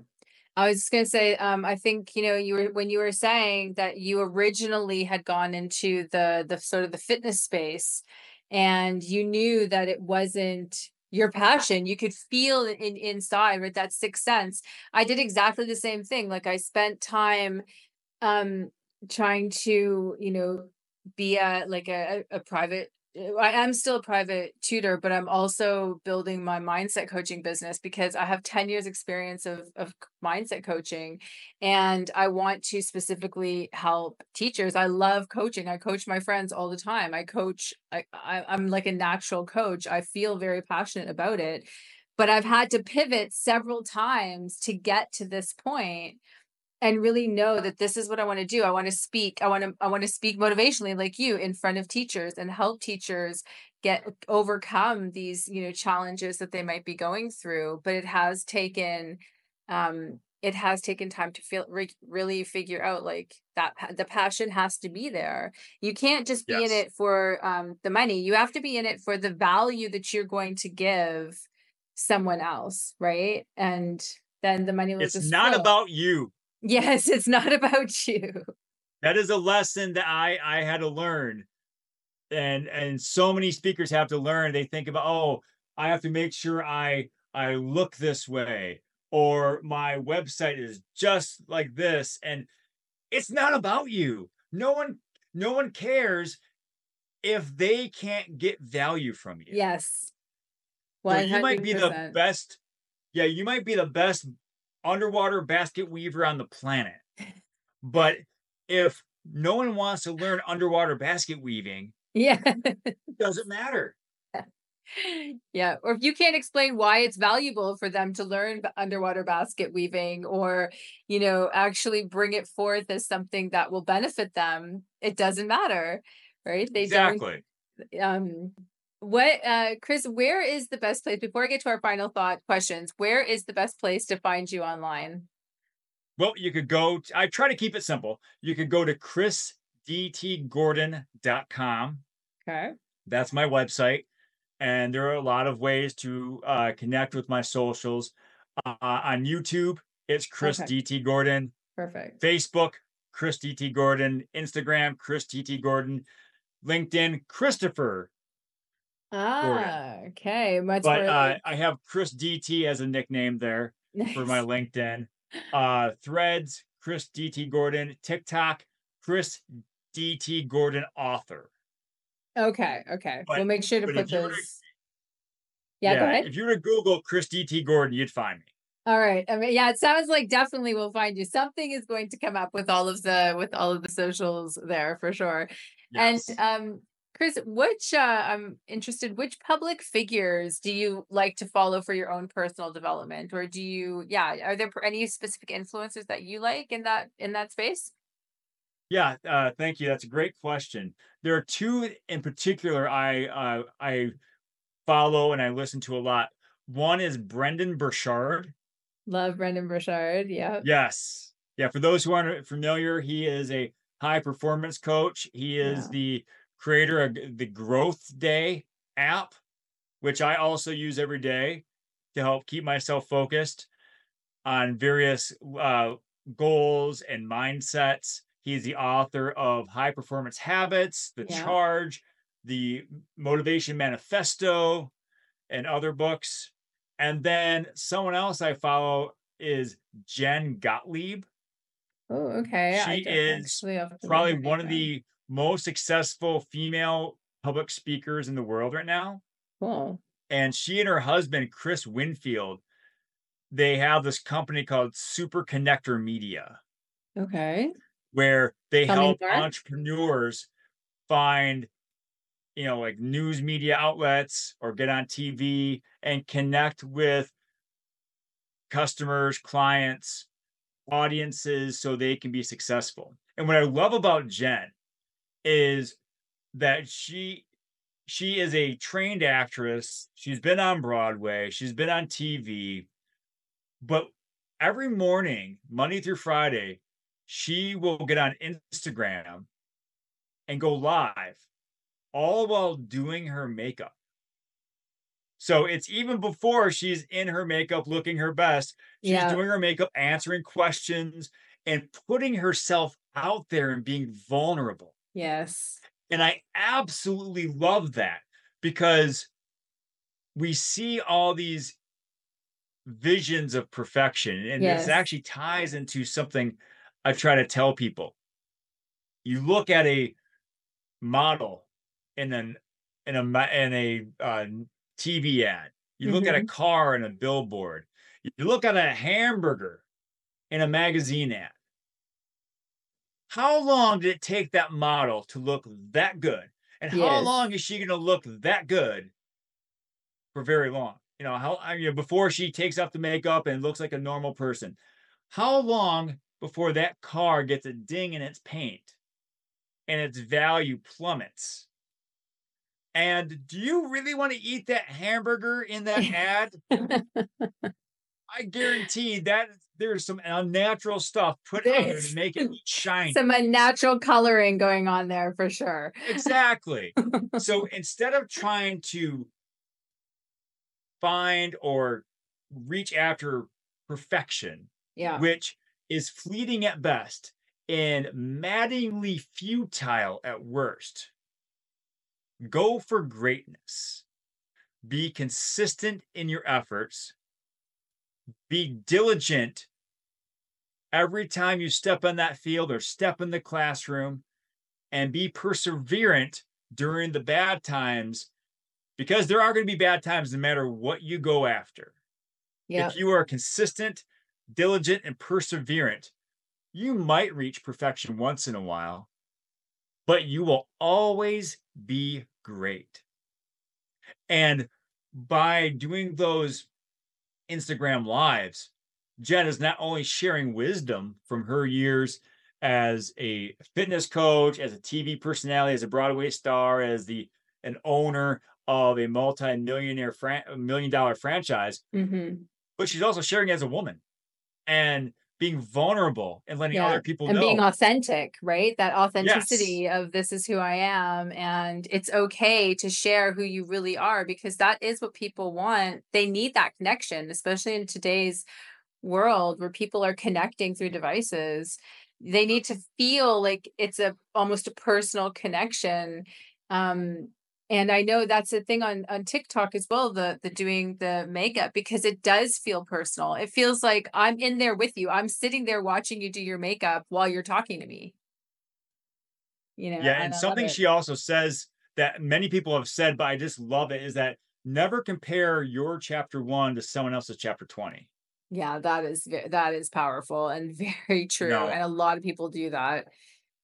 I was just going to say, um, I think you know you were when you were saying that you originally had gone into the the sort of the fitness space, and you knew that it wasn't your passion. You could feel it in, inside, right? That sixth sense. I did exactly the same thing. Like I spent time, um, trying to you know be a like a, a private Uh, I am still a private tutor, but I'm also building my mindset coaching business because I have 10 years experience of, of mindset coaching and I want to specifically help teachers. I love coaching. I coach my friends all the time. I coach, I, I, I'm like a natural coach. I feel very passionate about it, but I've had to pivot several times to get to this point and really know that this is what I want to do. I want to speak. I want to I want to speak motivationally like you in front of teachers and help teachers get overcome these, you know, challenges that they might be going through, but it has taken um it has taken time to feel re- really figure out like that the passion has to be there you can't just be yes. in it for um, the money you have to be in it for the value that you're going to give someone else right and then the money will it's not flow. about you Yes, it's not about you. That is a lesson that I I had to learn. And and so many speakers have to learn. They think about, "Oh, I have to make sure I I look this way or my website is just like this." And it's not about you. No one no one cares if they can't get value from you. Yes. Well, you might be the best. Yeah, you might be the best underwater basket weaver on the planet. But if no one wants to learn underwater basket weaving, yeah, it doesn't matter. Yeah, or if you can't explain why it's valuable for them to learn underwater basket weaving or, you know, actually bring it forth as something that will benefit them, it doesn't matter, right? They exactly. um what uh chris where is the best place before i get to our final thought questions where is the best place to find you online? Well you could go to, i try to keep it simple. You could go to chrisdtgordon.com okay. That's my website and there are a lot of ways to uh, connect with my socials. Uh, on youtube it's chris okay. dt gordon perfect. Facebook chris dt gordon instagram chris dt gordon linkedin christopher Ah, okay. Much but uh, I have Chris DT as a nickname there nice. for my LinkedIn. Uh, Threads, Chris DT Gordon. TikTok, Chris DT Gordon author. Okay, okay. But, we'll make sure to put those. To, yeah, yeah, go ahead. If you were to Google Chris DT Gordon, you'd find me. All right. I mean, yeah, it sounds like definitely we'll find you. Something is going to come up with all of the with all of the socials there for sure. Yes. And um Chris, which uh, I'm interested, which public figures do you like to follow for your own personal development, or do you, yeah, are there any specific influencers that you like in that in that space? Yeah, uh, thank you. That's a great question. There are two in particular I uh, I follow and I listen to a lot. One is Brendon Burchard. Love Brendon Burchard. Yeah. Yes. Yeah. For those who aren't familiar, he is a high performance coach. He is yeah. the creator of the GrowthDay app, which I also use every day to help keep myself focused on various uh, goals and mindsets. He's the author of High Performance Habits, The yeah. Charge, The Motivation Manifesto, and other books. And then someone else I follow is Jen Gottlieb. Oh, okay. She is probably one of the most successful female public speakers in the world right now. Cool. And she and her husband, Chris Winfield, they have this company called Super Connector Media. Okay. Where they Tell help entrepreneurs find you know, like news media outlets or get on TV and connect with customers, clients, audiences so they can be successful. And what I love about Jen is that she she is a trained actress. She's been on Broadway, she's been on TV, but every morning, Monday through Friday, she will get on Instagram and go live all while doing her makeup. So it's even before she's in her makeup looking her best. She's yeah. doing her makeup, answering questions, and putting herself out there and being vulnerable. Yes. And I absolutely love that because we see all these visions of perfection. And yes. this actually ties into something I try to tell people. You look at a model in an in a in a uh, TV ad. You mm-hmm. look at a mm-hmm. car in a billboard. You look at a hamburger in a magazine ad. How long did it take that model to look that good? And yes. how long is she going to look that good for very long? You know, how you know, before she takes off the makeup and looks like a normal person. How long before that car gets a ding in its paint and its value plummets? And do you really want to eat that hamburger in that ad? I guarantee that there's some unnatural stuff put in there to make it shiny. Some unnatural coloring going on there for sure. Exactly. so instead of trying to find or reach after perfection, yeah. which is fleeting at best and maddeningly futile at worst, Go for greatness. Be consistent in your efforts. Be diligent every time you step on that field or step in the classroom and be perseverant during the bad times because there are going to be bad times no matter what you go after. Yep. If you are consistent, diligent, and perseverant, you might reach perfection once in a while, but you will always be great. And by doing those Instagram lives, Jen is not only sharing wisdom from her years as a fitness coach, as a TV personality, as a Broadway star, as the an owner of a multi-millionaire fran- million dollar franchise, mm-hmm. but she's also sharing as a woman. And being vulnerable and letting yeah. other people and know. being authentic, right? That authenticity yes. of this is who I am. And it's okay to share who you really are because that is what people want. They need that connection, especially in today's world where people are connecting through devices. They need to feel like it's a almost a personal connection. Um, and i know that's a thing on on tiktok as well the the doing the makeup because it does feel personal it feels like i'm in there with you i'm sitting there watching you do your makeup while you're talking to me you know yeah and, and something she also says that many people have said but i just love it is that never compare your chapter one to someone else's chapter 20 Yeah, that is that is powerful and very true. No. And a lot of people do that,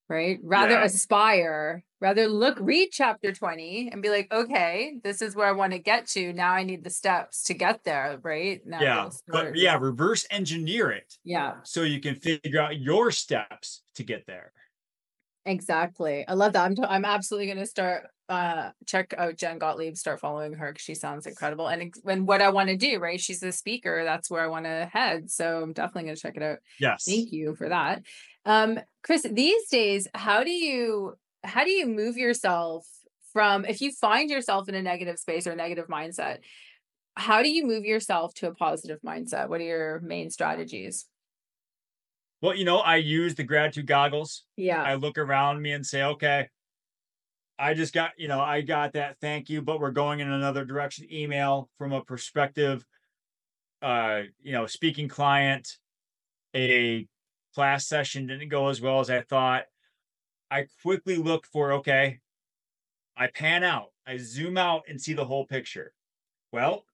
right? Rather Yeah. aspire, rather look, read chapter 20 and be like, okay, this is where I want to get to. Now I need the steps to get there, right? Now yeah. But yeah, reverse engineer it Yeah, so you can figure out your steps to get there. Exactly. I love that. I'm, t- I'm absolutely going to start, uh, check out Jen Gottlieb, start following her because she sounds incredible. And, and what I want to do, right? She's a speaker. That's where I want to head. So I'm definitely going to check it out. Yes. Thank you for that. Um, Chris, these days, how do you how do you move yourself from if you find yourself in a negative space or negative mindset, how do you move yourself to a positive mindset? What are your main strategies? Well, you know, I use the gratitude goggles. Yeah. I look around me and say, okay, I just got, you know, I got that thank you, but we're going in another direction email from a perspective, uh, you know, speaking client, a class session didn't go as well as I thought. I quickly look for, okay, I pan out, I zoom out and see the whole picture. Well,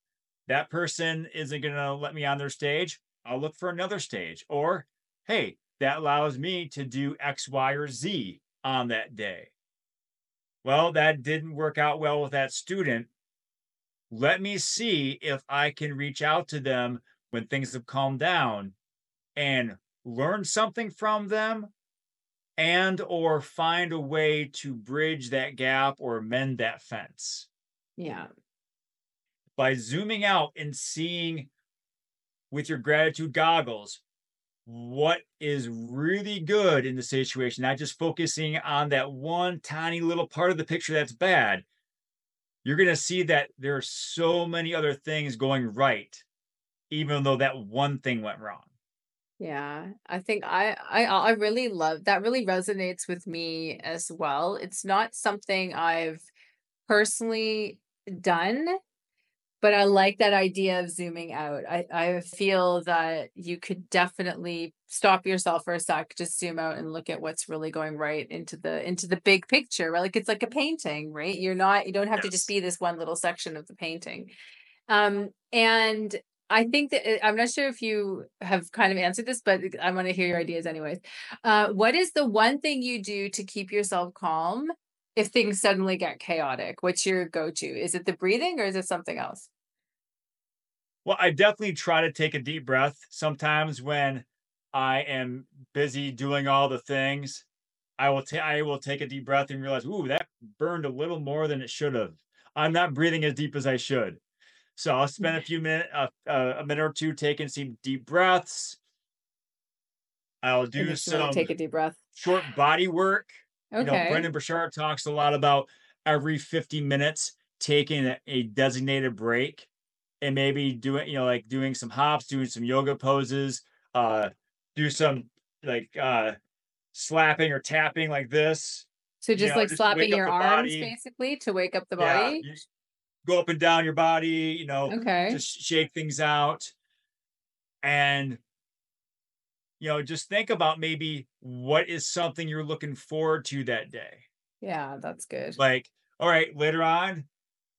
that person isn't going to let me on their stage. I'll look for another stage. Or, hey, that allows me to do X, Y, or Z on that day. Well, that didn't work out well with that student. Let me see if I can reach out to them when things have calmed down and learn something from them and or find a way to bridge that gap or mend that fence yeah. by zooming out and seeing with your gratitude goggles what is really good in the situation, not just focusing on that one tiny little part of the picture that's bad. You're going to see that there are so many other things going right, even though that one thing went wrong. Yeah, I think I I I really love that really resonates with me as well. It's not something I've personally done, but I like that idea of zooming out. I I feel that you could definitely stop yourself for a sec, just zoom out and look at what's really going right into the into the big picture, right? Like it's like a painting, right? You're not you don't have to just be this one little section of the painting. Um, and I think that uh, I'm not sure if you have kind of answered this, but I want to hear your ideas anyways. Uh, what is the one thing you do to keep yourself calm if things suddenly get chaotic? What's your go-to? Is it the breathing or is it something else? Well, I definitely try to take a deep breath sometimes when I am busy doing all the things. I will ta- I will take a deep breath and realize, ooh, that burned a little more than it should have. I'm not breathing as deep as I should. So I'll spend a few minutes, uh, uh, a minute or two, taking some deep breaths. I'll do really some take a deep breath. short body work. You know, Okay. Brendon Burchard talks a lot about every 50 minutes taking a designated break and maybe doing, you know, like doing some hops, doing some yoga poses, uh, do some like uh slapping or tapping like this. So you just know, like just slapping your arms body. basically to wake up the body. you just go up and down your body, you know, Okay. just shake things out and you know just think about maybe what is something you're looking forward to that day Yeah, that's good. like all right later on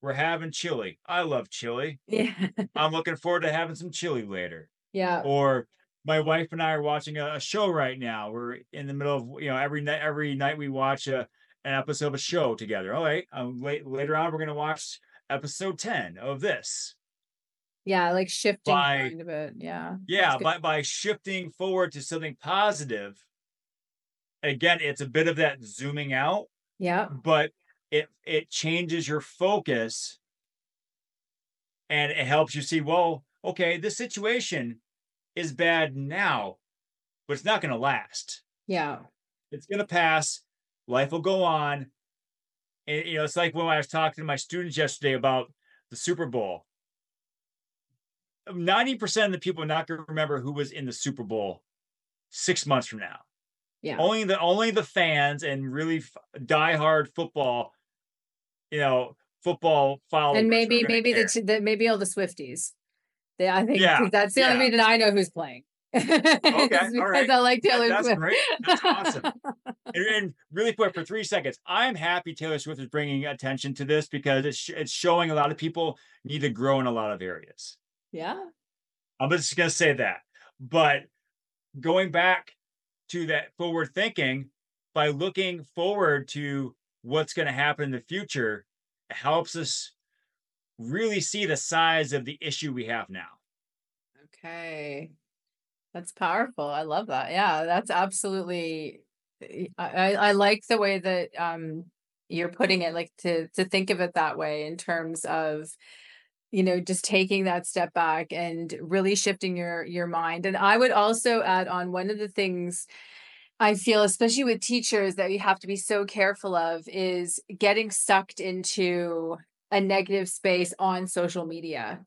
we're having chili i love chili Yeah. i'm looking forward to having some chili later Yeah. or my wife and i are watching a, a show right now we're in the middle of you know every night every night we watch a, an episode of a show together all right um, late, later on we're going to watch episode 10 of this Yeah, like shifting By- kind of it. Yeah. Yeah, by by shifting forward to something positive, again, it's a bit of that zooming out, Yeah. but it it changes your focus and it helps you see, well, okay, this situation is bad now, but it's not gonna last. Yeah. It's gonna pass, life will go on. And you know, it's like when I was talking to my students yesterday about the Super Bowl. 90% of the people are not going to remember who was in the Super Bowl six months from now. Yeah. Only the only the fans and really f- diehard football, you know, football followers. and maybe maybe care. the, the maybe all the Swifties. They, I think Yeah, that's the only reason I know who's playing. okay, because all right. I like That- Taylor that's Swift. great. That's awesome. and, and really quick for three seconds, I'm happy Taylor Swift is bringing attention to this because it's it's showing a lot of people need to grow in a lot of areas. yeah, I'm just going to say that. But going back to that forward thinking, by looking forward to what's going to happen in the future, helps us really see the size of the issue we have now. Okay. That's powerful. I love that. Yeah, that's absolutely I, I like the way that um you're putting it like to to think of it that way in terms of you know just taking that step back and really shifting your your mind and i would also add on one of the things i feel especially with teachers that we have to be so careful of is getting sucked into a negative space on social media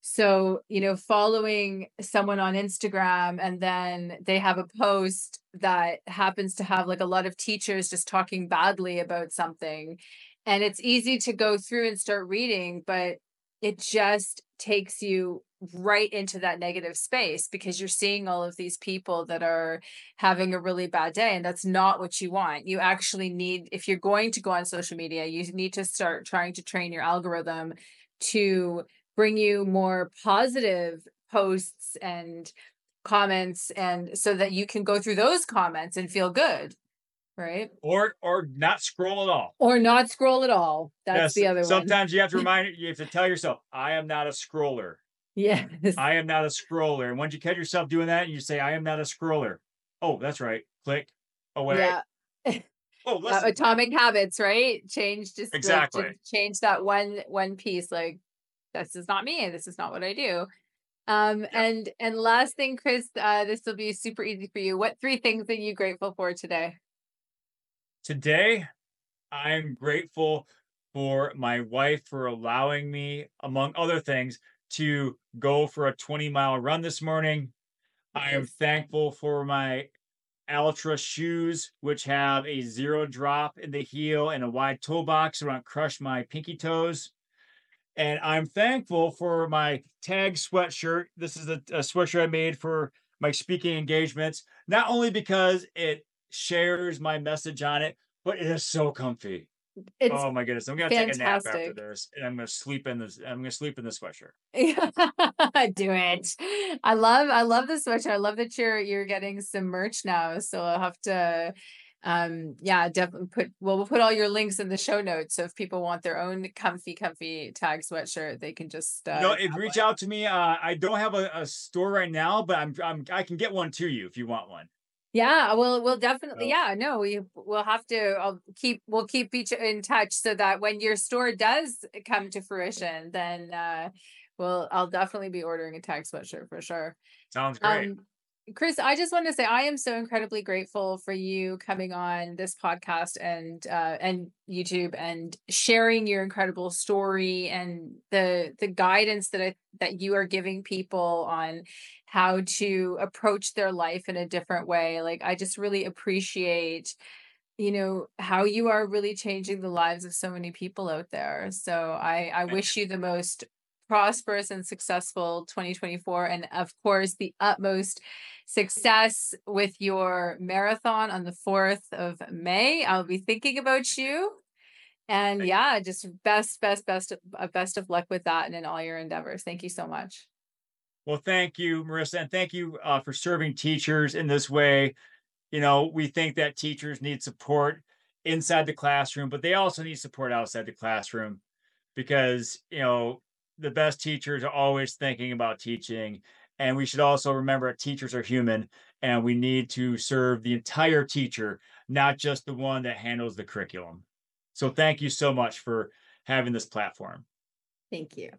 so, you know, following someone on Instagram and then they have a post that happens to have like a lot of teachers just talking badly about something. And it's easy to go through and start reading, but it just takes you right into that negative space because you're seeing all of these people that are having a really bad day and that's not what you want. You actually need if you're going to go on social media, you need to start trying to train your algorithm to bring you more positive posts and comments and so that you can go through those comments and feel good right or or not scroll at all or not scroll at all that's yes. the other way. sometimes one. you have to remind you have to tell yourself i am not a scroller yes. I am not a scroller. And once you catch yourself doing that you say i am not a scroller. Oh that's right. Click away. Yeah. Oh uh, atomic habits right? Change just exactly. like, change that one one piece like this is not me this is not what i do. Um yep. and and last thing chris uh this will be super easy for you. What three things are you grateful for today? Today i'm grateful for my wife for allowing me among other things to go for a 20 mile run this morning i am thankful for my Altra shoes, which have a zero drop in the heel and a wide toe box so I don't crush my pinky toes. And I'm thankful for my tag sweatshirt. This is a, a sweatshirt I made for my speaking engagements, not only because it shares my message on it, but it is so comfy. It's oh my goodness! I'm gonna fantastic. take a nap after this, and I'm gonna sleep in this. I'm gonna sleep in the sweatshirt. Do it! I love, I love the sweatshirt. I love that you're you're getting some merch now. So I'll have to um yeah definitely put well we'll put all your links in the show notes so if people want their own comfy comfy tag sweatshirt they can just uh no reach one. out to me uh i don't have a, a, store right now but I'm, I'm i can get one to you if you want one yeah well we'll definitely so. yeah no we we'll have to i'll keep we'll keep each in touch so that when your store does come to fruition then uh we'll i'll definitely be ordering a tag sweatshirt for sure sounds great um, Chris, I just want to say I am so incredibly grateful for you coming on this podcast and uh, and YouTube and sharing your incredible story and the the guidance that I, that you are giving people on how to approach their life in a different way. Like I just really appreciate you know how you are really changing the lives of so many people out there. So I I wish you the most prosperous and successful 2024 and of course the utmost success with your marathon on the 4th of May. I'll be thinking about you. And yeah, just best, best, best, uh, best of luck with that and in all your endeavors. Thank you so much. Well, thank you, Marisa, and thank you uh, for serving teachers in this way. You know, we think that teachers need support inside the classroom, but they also need support outside the classroom because, you know, the best teachers are always thinking about teaching. And we should also remember that teachers are human and we need to serve the entire teacher, not just the one that handles the curriculum. So thank you so much for having this platform. Thank you.